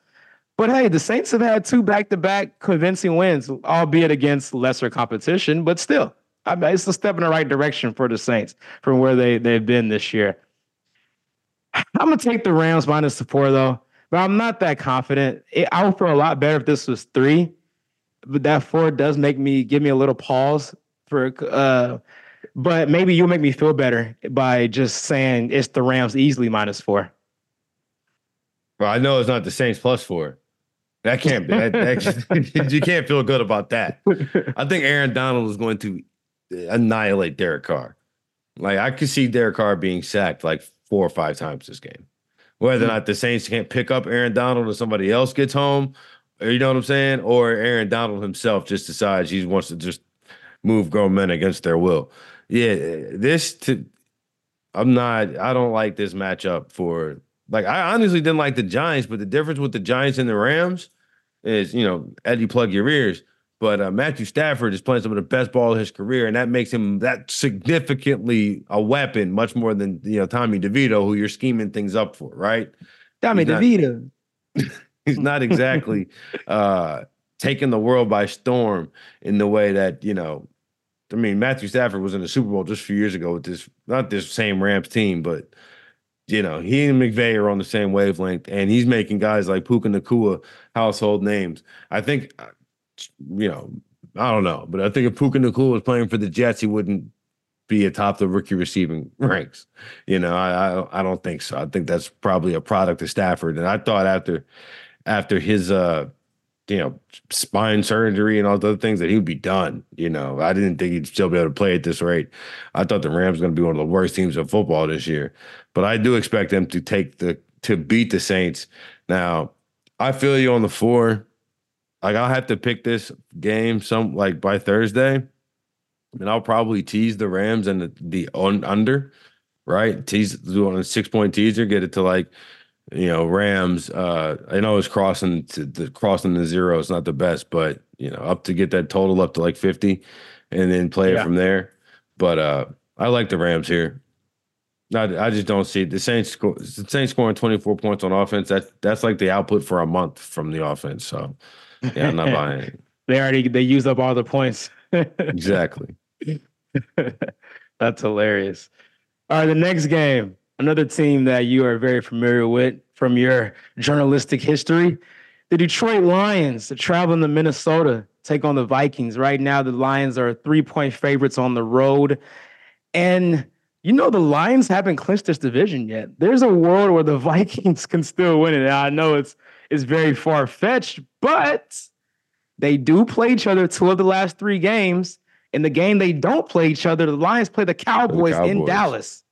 B: But hey, the Saints have had two back-to-back convincing wins, albeit against lesser competition, but still I mean, it's a step in the right direction for the Saints from where they they've been this year. I'm gonna take the Rams minus the four though, but I'm not that confident. It, I would feel a lot better if this was three, but that four does make me give me a little pause for. Uh, but maybe you'll make me feel better by just saying it's the Rams easily minus four.
A: Well, I know it's not the Saints plus four. That can't be. That, that, you can't feel good about that. I think Aaron Donald is going to annihilate Derek Carr. Like I could see Derek Carr being sacked like four or five times this game. Whether or not the Saints can't pick up Aaron Donald or somebody else gets home, you know what I'm saying? Or Aaron Donald himself just decides he wants to just move grown men against their will. Yeah, this to I'm not I don't like this matchup for like I honestly didn't like the Giants, but the difference with the Giants and the Rams is, you know, Eddie plug your ears. But uh, Matthew Stafford is playing some of the best ball of his career, and that makes him that significantly a weapon, much more than you know Tommy DeVito, who you're scheming things up for, right?
B: Tommy DeVito.
A: he's not exactly uh, taking the world by storm in the way that you know. I mean, Matthew Stafford was in the Super Bowl just a few years ago with this, not this same Rams team, but you know, he and McVay are on the same wavelength, and he's making guys like Puka Nacua household names. I think, uh, you know, I don't know, but I think if Puka Nacua was playing for the Jets, he wouldn't be atop the rookie receiving ranks. You know, I, I I don't think so. I think that's probably a product of Stafford. And I thought after after his uh you know spine surgery and all the other things that he would be done. You know, I didn't think he'd still be able to play at this rate. I thought the Rams going to be one of the worst teams in football this year, but I do expect them to take the to beat the Saints. Now, I feel you on the four. Like I'll have to pick this game some like by Thursday and I'll probably tease the Rams and the, the on, under, right? Tease doing a six point teaser, get it to like, you know, Rams. Uh, I know it's crossing to the crossing the zero is not the best, but you know, up to get that total up to like 50 and then play yeah. it from there. But uh I like the Rams here. I, I just don't see the Saints score, the Saints scoring 24 points on offense. That that's like the output for a month from the offense. So yeah, I'm not buying it.
B: they already they used up all the points.
A: exactly.
B: That's hilarious. All right, the next game, another team that you are very familiar with from your journalistic history. The Detroit Lions are traveling to Minnesota, take on the Vikings. Right now, the Lions are three point favorites on the road. And you know, the Lions haven't clinched this division yet. There's a world where the Vikings can still win it. And I know it's it's very far fetched, but they do play each other two of the last three games. In the game they don't play each other, the Lions play the Cowboys, the Cowboys. in Dallas,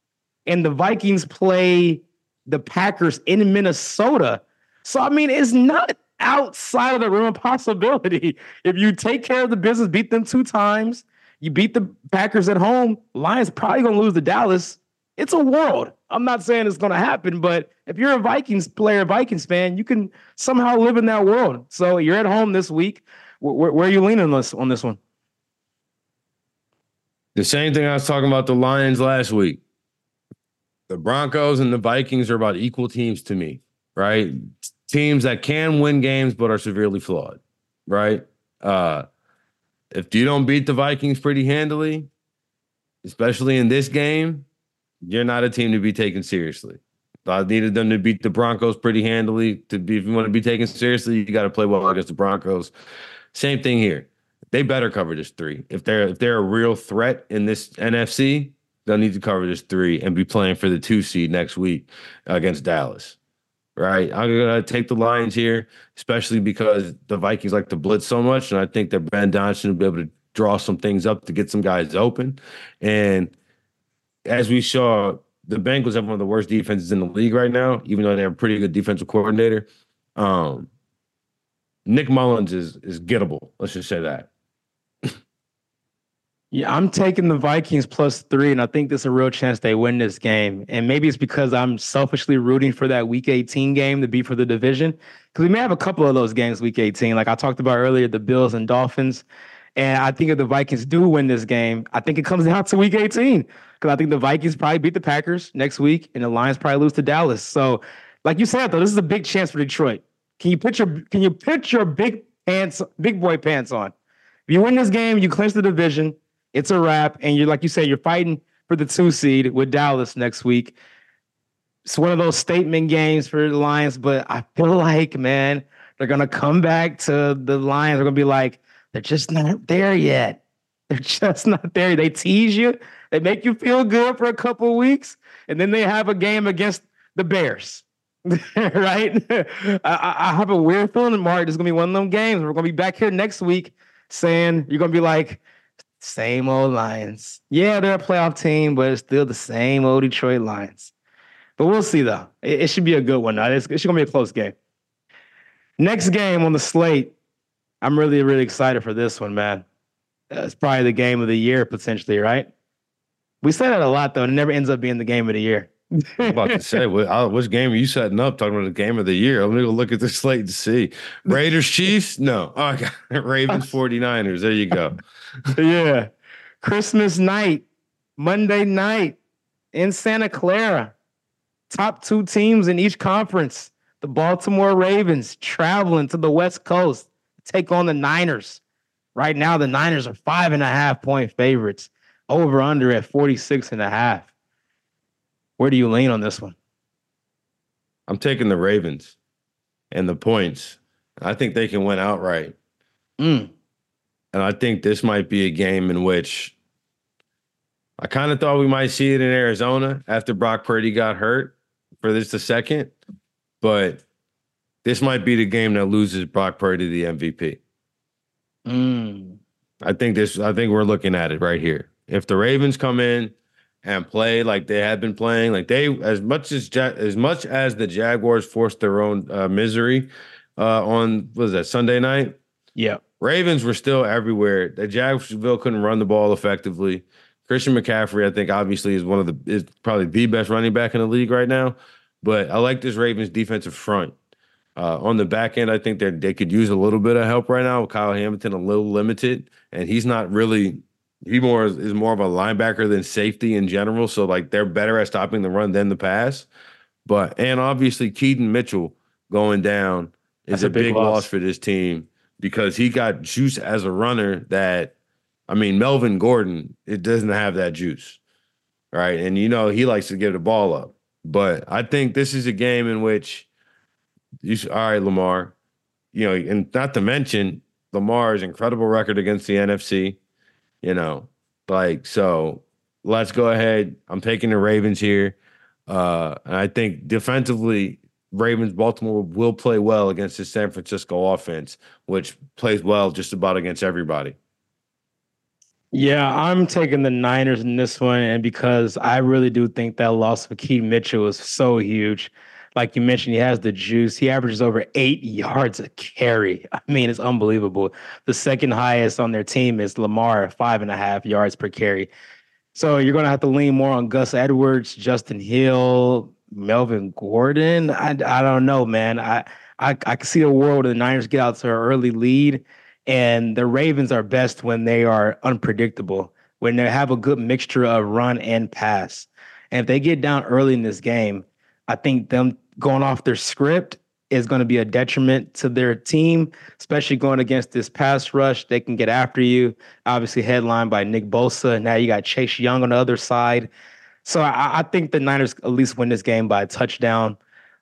B: and the Vikings play the Packers in Minnesota. So I mean, it's not outside of the realm of possibility. If you take care of the business, beat them two times, you beat the Packers at home, Lions probably gonna lose to Dallas. It's a world. I'm not saying it's gonna happen, but if you're a Vikings player, Vikings fan, you can somehow live in that world. So you're at home this week. Where, where are you leaning on this on this one?
A: The same thing I was talking about the Lions last week. The Broncos and the Vikings are about equal teams to me, right? Teams that can win games but are severely flawed, right? Uh, if you don't beat the Vikings pretty handily, especially in this game, you're not a team to be taken seriously. I needed them to beat the Broncos pretty handily to be. If you want to be taken seriously, you got to play well against the Broncos. Same thing here they better cover this three. If they're if they're a real threat in this NFC, they'll need to cover this three and be playing for the two seed next week against Dallas. Right. I'm gonna take the Lions here, especially because the Vikings like to blitz so much. And I think that Ben Johnson will be able to draw some things up to get some guys open. And as we saw, the Bengals have one of the worst defenses in the league right now, even though they have a pretty good defensive coordinator. Um, Nick Mullens is is gettable. Let's just say that.
B: Yeah, I'm taking the Vikings plus three, and I think there's a real chance they win this game. And maybe it's because I'm selfishly rooting for that Week 18 game to be for the division. Because we may have a couple of those games Week 18, like I talked about earlier, the Bills and Dolphins. And I think if the Vikings do win this game, I think it comes down to Week 18. Because I think the Vikings probably beat the Packers next week, and the Lions probably lose to Dallas. So, like you said, though, this is a big chance for Detroit. Can you put your Can you put your big pants, big boy pants on? If you win this game, you clinch the division it's a wrap. And you're like you said, you're fighting for the two seed with Dallas next week. It's one of those statement games for the Lions, but I feel like, man, they're gonna come back to the Lions. They're gonna be like, they're just not there yet. They're just not there. They tease you, they make you feel good for a couple weeks, and then they have a game against the Bears. right? I, I, have a weird feeling, Mark. This is gonna be one of them games. We're gonna be back here next week saying you're gonna be like, same old Lions. Yeah, they're a playoff team, but it's still the same old Detroit Lions. But we'll see, though. It, it should be a good one. It's, it's going to be a close game. Next game on the slate, I'm really, really excited for this one, man. Uh, it's probably the game of the year, potentially, right? We say that a lot, though. And it never ends up being the game of the year.
A: I'm about to say, what, which game are you setting up? Talking about the game of the year. Let me go look at the slate to see. Raiders, Chiefs? No. Oh, I got Ravens, 49ers. There you go.
B: yeah. Christmas night, Monday night in Santa Clara. Top two teams in each conference The Baltimore Ravens traveling to the West Coast to take on the Niners. Right now, the Niners are five and a half point favorites, over under at 46 and a half. Where do you lean on this one?
A: I'm taking the Ravens and the points. I think they can win outright.
B: Mm.
A: And I think this might be a game in which I kind of thought we might see it in Arizona after Brock Purdy got hurt for this the second, but this might be the game that loses Brock Purdy the MVP.
B: Mm.
A: I think this. I think we're looking at it right here. If the Ravens come in and play like they have been playing, like they as much as ja- as much as the Jaguars forced their own uh, misery uh, on was that Sunday night.
B: Yeah.
A: Ravens were still everywhere. The Jacksonville couldn't run the ball effectively. Christian McCaffrey, I think, obviously is one of the is probably the best running back in the league right now. But I like this Ravens defensive front. Uh, on the back end, I think they they could use a little bit of help right now. Kyle Hamilton a little limited, and he's not really he more is, is more of a linebacker than safety in general. So like they're better at stopping the run than the pass. But and obviously Keaton Mitchell going down is
B: a
A: a
B: big
A: big
B: loss.
A: loss for this team because he got juice as a runner that I mean Melvin Gordon it doesn't have that juice. Right? And you know he likes to give the ball up. But I think this is a game in which you should, all right, Lamar, you know, and not to mention Lamar's incredible record against the NFC, you know, like so let's go ahead. I'm taking the Ravens here. Uh, and I think defensively, Ravens Baltimore will play well against the San Francisco offense, which plays well just about against everybody.
B: Yeah, I'm taking the Niners in this one, and because I really do think that loss of Keaton Mitchell is so huge. Like you mentioned, he has the juice. He averages over eight yards a carry. I mean, it's unbelievable. The second highest on their team is Lamar, five and a half yards per carry. So you're going to have to lean more on Gus Edwards, Justice Hill, Melvin Gordon. I, I don't know, man. I, I I can see a world where the Niners get out to an early lead, and the Ravens are best when they are unpredictable, when they have a good mixture of run and pass. And if they get down early in this game, I think them going off their script is going to be a detriment to their team, especially going against this pass rush. They can get after you. Obviously, headlined by Nick Bosa. Now you got Chase Young on the other side. So I, I think the Niners at least win this game by a touchdown.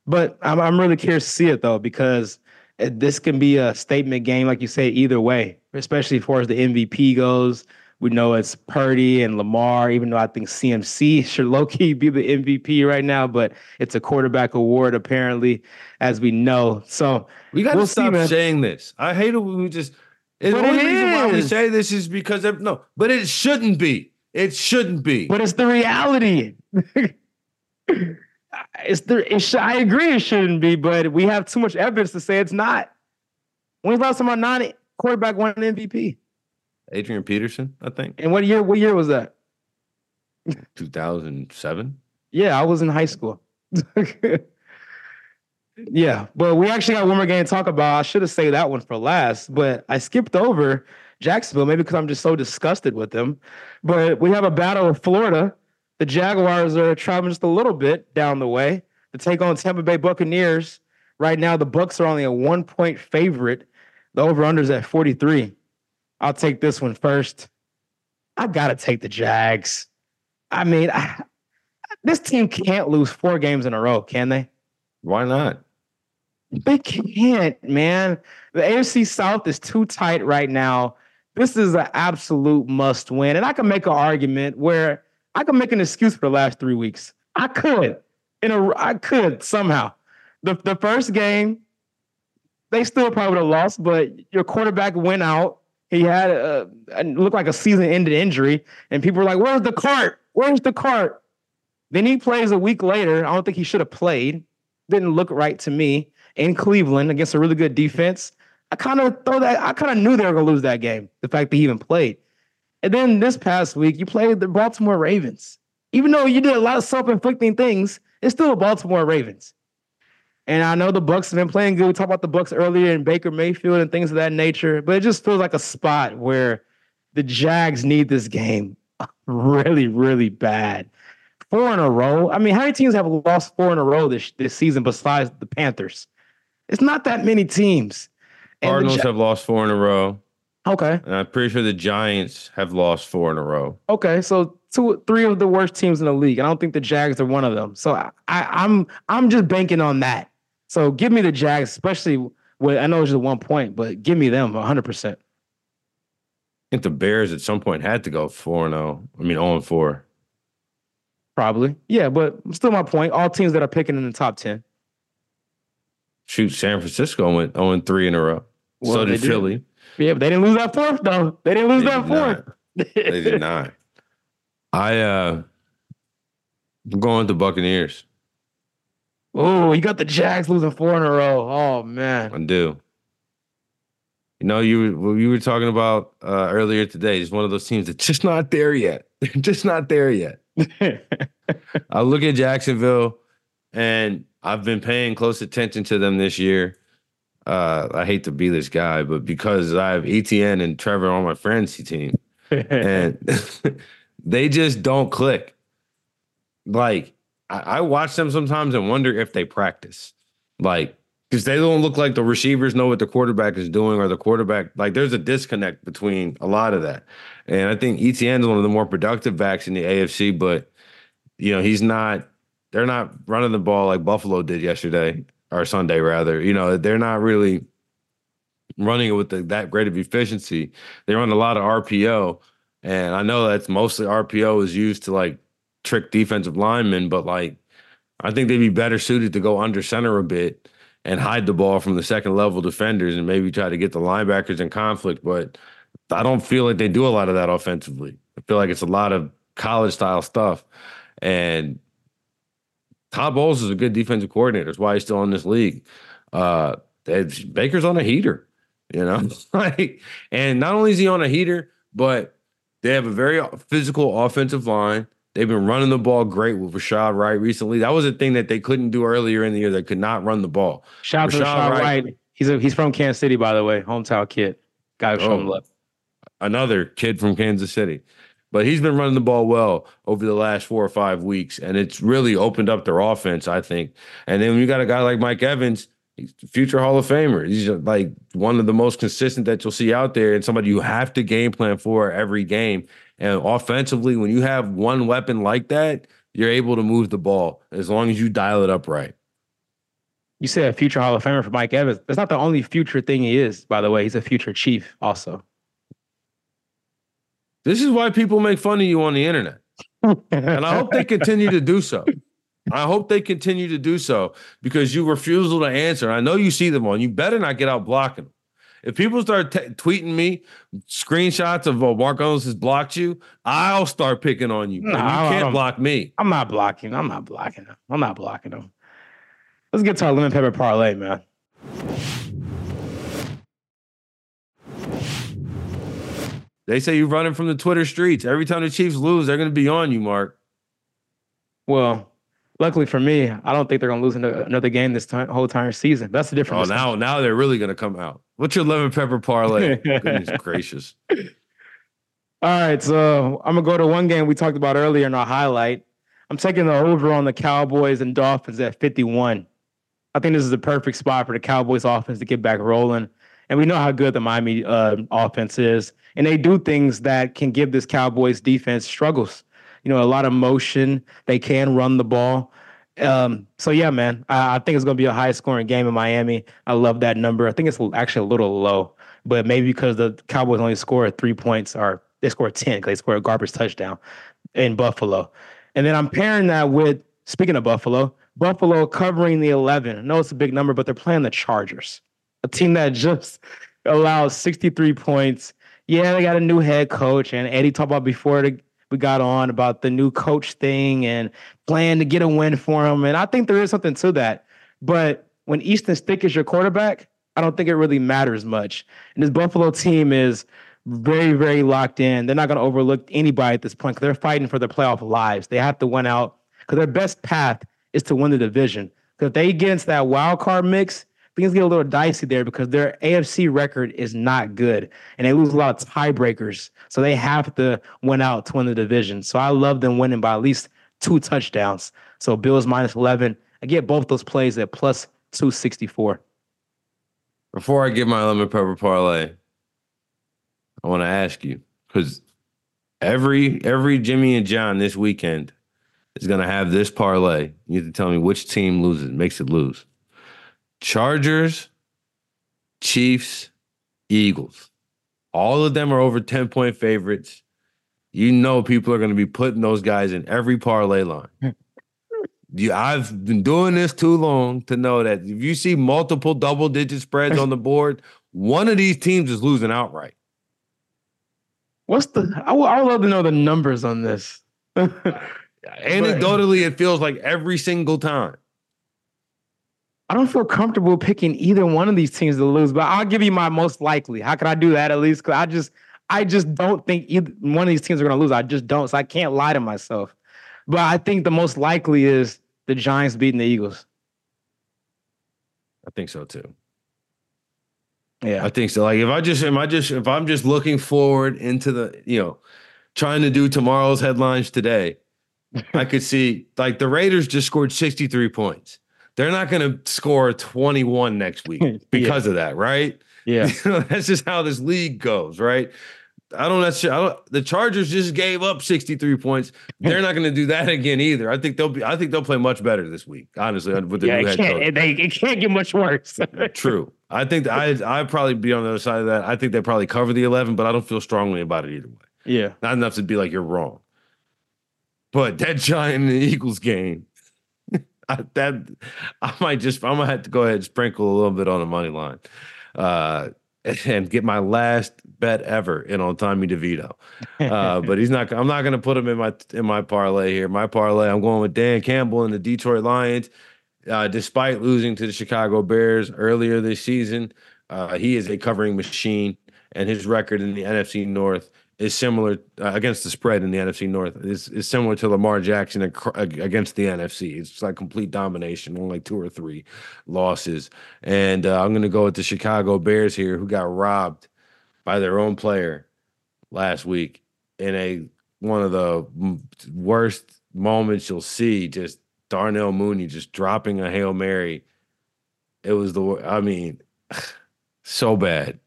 B: But I'm, I'm really curious to see it though, because this can be a statement game, like you say, either way, especially as far as the MVP goes. We know it's Purdy and Lamar, even though I think CMC should low key be the MVP right now, but it's a quarterback award, apparently, as we know. So
A: We got to
B: We'll
A: stop
B: man.
A: saying this. I hate it when we just. The only reason why we say this is because of, no, but it shouldn't be. It shouldn't be.
B: but it's the reality. it's the. It sh- I agree, it shouldn't be, but we have too much evidence to say it's not. When's the last time a non quarterback won an MVP?
A: Adrian Peterson, I think,
B: And what year? What year was that?
A: 2007.
B: Yeah, I was in high school. yeah, but we actually got one more game to talk about. I should have saved that one for last, but I skipped over Jacksonville, maybe because I'm just so disgusted with them. But we have a battle of Florida. The Jaguars are traveling just a little bit down the way to take on Tampa Bay Buccaneers. Right now, the Bucs are only a one point favorite. The over unders at 43. I'll take this one first. I gotta take the Jags. I mean, I, this team can't lose four games in a row, can they?
A: Why not?
B: They can't, man. The AFC South is too tight right now. This is an absolute must win. And I can make an argument where I can make an excuse for the last three weeks. I could. In a I could somehow. The the first game, they still probably would have lost, but your quarterback went out. He had a, a looked like a season-ended injury, and people were like, "Where's the cart? Where's the cart?" Then he plays a week later. I don't think he should have played. Didn't look right to me in Cleveland against a really good defense. I kind of throw that. I kind of knew they were gonna lose that game. The fact that he even played, and then this past week you played the Baltimore Ravens. Even though you did a lot of self-inflicting things, it's still the Baltimore Ravens. And I know the Bucs have been playing good. We talked about the Bucs earlier in Baker Mayfield and things of that nature, but it just feels like a spot where the Jags need this game really, really bad. Four in a row. I mean, how many teams have lost four in a row this this season besides the Panthers? It's not that many teams.
A: Cardinals have lost four in a row.
B: Okay.
A: And I'm pretty sure the Giants have lost four in a row.
B: Okay, so two, three of the worst teams in the league. I don't think the Jags are one of them. So I, I, am I'm, I'm just banking on that. So give me the Jags, especially with I know it's just one point, but give me them 100. percent
A: I think the Bears at some point had to go four and zero. Oh. I mean, zero oh and four.
B: Probably, yeah, but still, my point. All teams that are picking in the top ten.
A: Shoot, San Francisco went zero and three in a row. Well, so did Philly.
B: Yeah, but they didn't lose that fourth though. They didn't lose they that fourth.
A: they did not. I uh, I'm going the Buccaneers.
B: Oh, you got the Jags losing four in a row. Oh man,
A: I do. You know, you you were talking about uh, earlier today. It's one of those teams that's just not there yet. They're just not there yet. I look at Jacksonville, and I've been paying close attention to them this year. Uh, I hate to be this guy, but because I have ETN and Trevor on my fantasy team, and they just don't click. Like I, I watch them sometimes and wonder if they practice. Like because they don't look like the receivers know what the quarterback is doing or the quarterback like there's a disconnect between a lot of that and i think etn is one of the more productive backs in the afc but you know he's not they're not running the ball like buffalo did yesterday or sunday rather you know they're not really running it with the, that great of efficiency they run a lot of rpo and i know that's mostly rpo is used to like trick defensive linemen but like i think they'd be better suited to go under center a bit and hide the ball from the second level defenders and maybe try to get the linebackers in conflict. But I don't feel like they do a lot of that offensively. I feel like it's a lot of college style stuff. And Todd Bowles is a good defensive coordinator. That's why he's still in this league. Uh, Baker's on a heater, you know, like, and not only is he on a heater, but they have a very physical offensive line. They've been running the ball great with Rachaad White recently. That was a thing that they couldn't do earlier in the year. They could not run the ball.
B: Shout out to Rachaad White. White. He's a, he's from Kansas City, by the way, hometown kid. Guy from oh, left.
A: Another kid from Kansas City. But he's been running the ball well over the last four or five weeks, and it's really opened up their offense, I think. And then when you got a guy like Mike Evans, future Hall of Famer. He's like one of the most consistent that you'll see out there, and somebody you have to game plan for every game. And offensively, when you have one weapon like that, you're able to move the ball as long as you dial it up right.
B: You said a future Hall of Famer for Mike Evans. That's not the only future thing he is, by the way. He's a future chief also.
A: This is why people make fun of you on the internet. and I hope they continue to do so. I hope they continue to do so because you refusal to answer. I know you see them on. You better not get out blocking them. If people start t- tweeting me screenshots of oh, Mark Gunnels has blocked you, I'll start picking on you. No, you can't block me.
B: I'm not blocking. I'm not blocking them. I'm not blocking them. Let's get to our lemon pepper parlay, man.
A: They say you're running from the Twitter streets. Every time the Chiefs lose, they're going to be on you, Mark.
B: Well, luckily for me, I don't think they're going to lose another game this time, whole entire season. That's the oh, difference.
A: Oh, now now they're really going to come out. What's your lemon pepper parlay? Goodness gracious.
B: All right, so I'm gonna go to one game we talked about earlier in our highlight. I'm taking the over on the Cowboys and Dolphins at 51. I think this is the perfect spot for the Cowboys offense to get back rolling. And we know how good the Miami uh, offense is. And they do things that can give this Cowboys defense struggles you know, a lot of motion. They can run the ball. Um, so yeah, man, I, I think it's going to be a high scoring game in Miami. I love that number. I think it's actually a little low, but maybe because the Cowboys only scored three points or they scored 10 because they scored a garbage touchdown in Buffalo. And then I'm pairing that with, speaking of Buffalo, Buffalo covering the 11. I know it's a big number, but they're playing the Chargers, a team that just allows 63 points. Yeah, they got a new head coach, and Eddie talked about before the we got on about the new coach thing and plan to get a win for him. And I think there is something to that. But when Easton Stick is your quarterback, I don't think it really matters much. And this Buffalo team is very, very locked in. They're not going to overlook anybody at this point because they're fighting for their playoff lives. They have to win out because their best path is to win the division. Because if they get into that wild card mix, things get a little dicey there because their AFC record is not good and they lose a lot of tiebreakers. So they have to win out to win the division. So I love them winning by at least two touchdowns. So Bills minus 11. I get both those plays at plus 264.
A: Before I give my lemon pepper parlay, I want to ask you because every every Jimmy and John this weekend is going to have this parlay. You have to tell me which team loses, makes it lose. Chargers, Chiefs, Eagles. All of them are over 10 point favorites. You know people are going to be putting those guys in every parlay line. Hmm. you, I've been doing this too long to know that if you see multiple double digit spreads on the board, one of these teams is losing outright.
B: What's the? I would, I would love to know the numbers on this.
A: Anecdotally, it feels like every single time.
B: I don't feel comfortable picking either one of these teams to lose, but I'll give you my most likely. How can I do that at least? Because I just, I just don't think either one of these teams are going to lose. I just don't. So I can't lie to myself. But I think the most likely is the Giants beating the Eagles.
A: I think so too.
B: Yeah,
A: I think so. Like if I just, am I just, if I'm just looking forward into the, you know, trying to do tomorrow's headlines today, I could see like the Raiders just scored 63 points. They're not going to score 21 next week because yeah. of that, right?
B: Yeah.
A: You know, that's just how this league goes, right? I don't necessarily. I don't, the Chargers just gave up 63 points. They're not going to do that again either. I think they'll be. I think they'll play much better this week. Honestly, with the
B: yeah,
A: new
B: head
A: coach.
B: They, it can't get much worse.
A: True. I think I I'd probably be on the other side of that. I think they probably cover the 11, but I don't feel strongly about it either way.
B: Yeah,
A: not enough to be like you're wrong. But that Giant Eagles game, I, that I might just I might have to go ahead and sprinkle a little bit on the money line, uh, and get my last bet ever in on Tommy DeVito. Uh, but he's not. I'm not going to put him in my in my parlay here. My parlay. I'm going with Dan Campbell and the Detroit Lions. Uh, despite losing to the Chicago Bears earlier this season, uh, he is a covering machine, and his record in the NFC North is similar uh, against the spread in the NFC North is, is similar to Lamar Jackson against the NFC. It's like complete domination, only like two or three losses. And uh, I'm going to go with the Chicago Bears here, who got robbed by their own player last week in a one of the worst moments you'll see. Just Darnell Mooney just dropping a hail mary. It was the I mean, so bad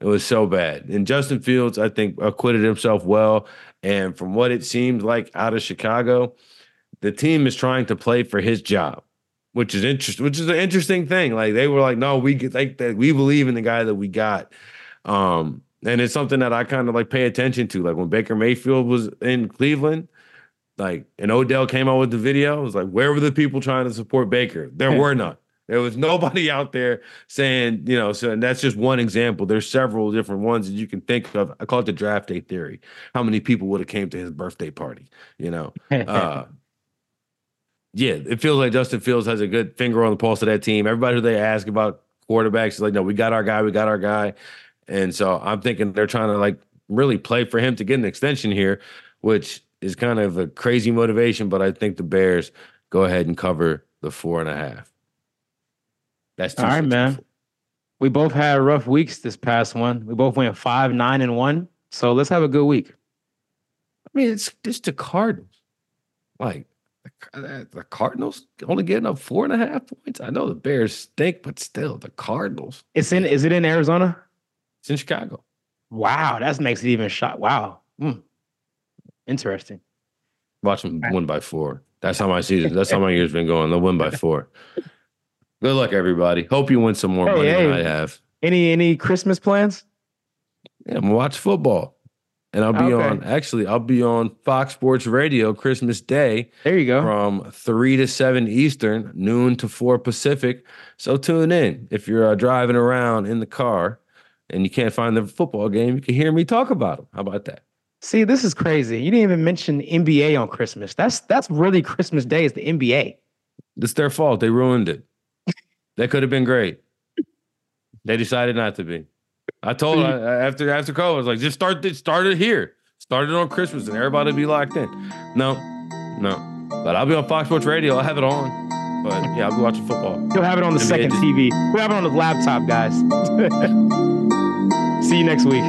A: it was so bad. And Justin Fields, I think, acquitted himself well. And from what it seemed like out of Chicago, the team is trying to play for his job, which is interesting. Which is an interesting thing. Like they were like, no, we think that we believe in the guy that we got. Um, and it's something that I kind of like pay attention to. Like when Baker Mayfield was in Cleveland, like and Odell came out with the video, it was like, where were the people trying to support Baker? There were none. There was nobody out there saying, you know, so and that's just one example. There's several different ones that you can think of. I call it the draft day theory. How many people would have came to his birthday party? You know, uh, yeah, it feels like Justin Fields has a good finger on the pulse of that team. Everybody who they ask about quarterbacks is like, no, we got our guy, we got our guy, and so I'm thinking they're trying to like really play for him to get an extension here, which is kind of a crazy motivation. But I think the Bears go ahead and cover the four and a half.
B: That's all right, man. We both had rough weeks this past one. We both went five, nine, and one. So let's have a good week.
A: I mean, it's just the Cardinals. Like the, the Cardinals only getting up four and a half points. I know the Bears stink, but still, the Cardinals.
B: It's in. Is it in Arizona?
A: It's in Chicago.
B: Wow, that makes it even shot. Wow, mm. interesting.
A: Watch them win by four. That's how my season. That's how my year's been going. They'll win by four. Good luck, everybody. Hope you win some more hey, money hey. than I have.
B: Any any Christmas plans?
A: Yeah, I'm watch football. And I'll be okay. on actually, I'll be on Fox Sports Radio Christmas Day.
B: There you go.
A: From three to seven Eastern, noon to four Pacific. So tune in. If you're uh, driving around in the car and you can't find the football game, you can hear me talk about them. How about that?
B: See, this is crazy. You didn't even mention NBA on Christmas. That's that's really Christmas Day is the NBA.
A: It's their fault. They ruined it. That could have been great. They decided not to be. I told her after after COVID, I was like, just start it, start it here. Start it on Christmas and everybody be locked in. No, no. But I'll be on Fox Sports Radio. I'll have it on. But yeah, I'll be watching football.
B: You'll have it on the NBA second TV. We'll have it on the laptop, guys. See you next week.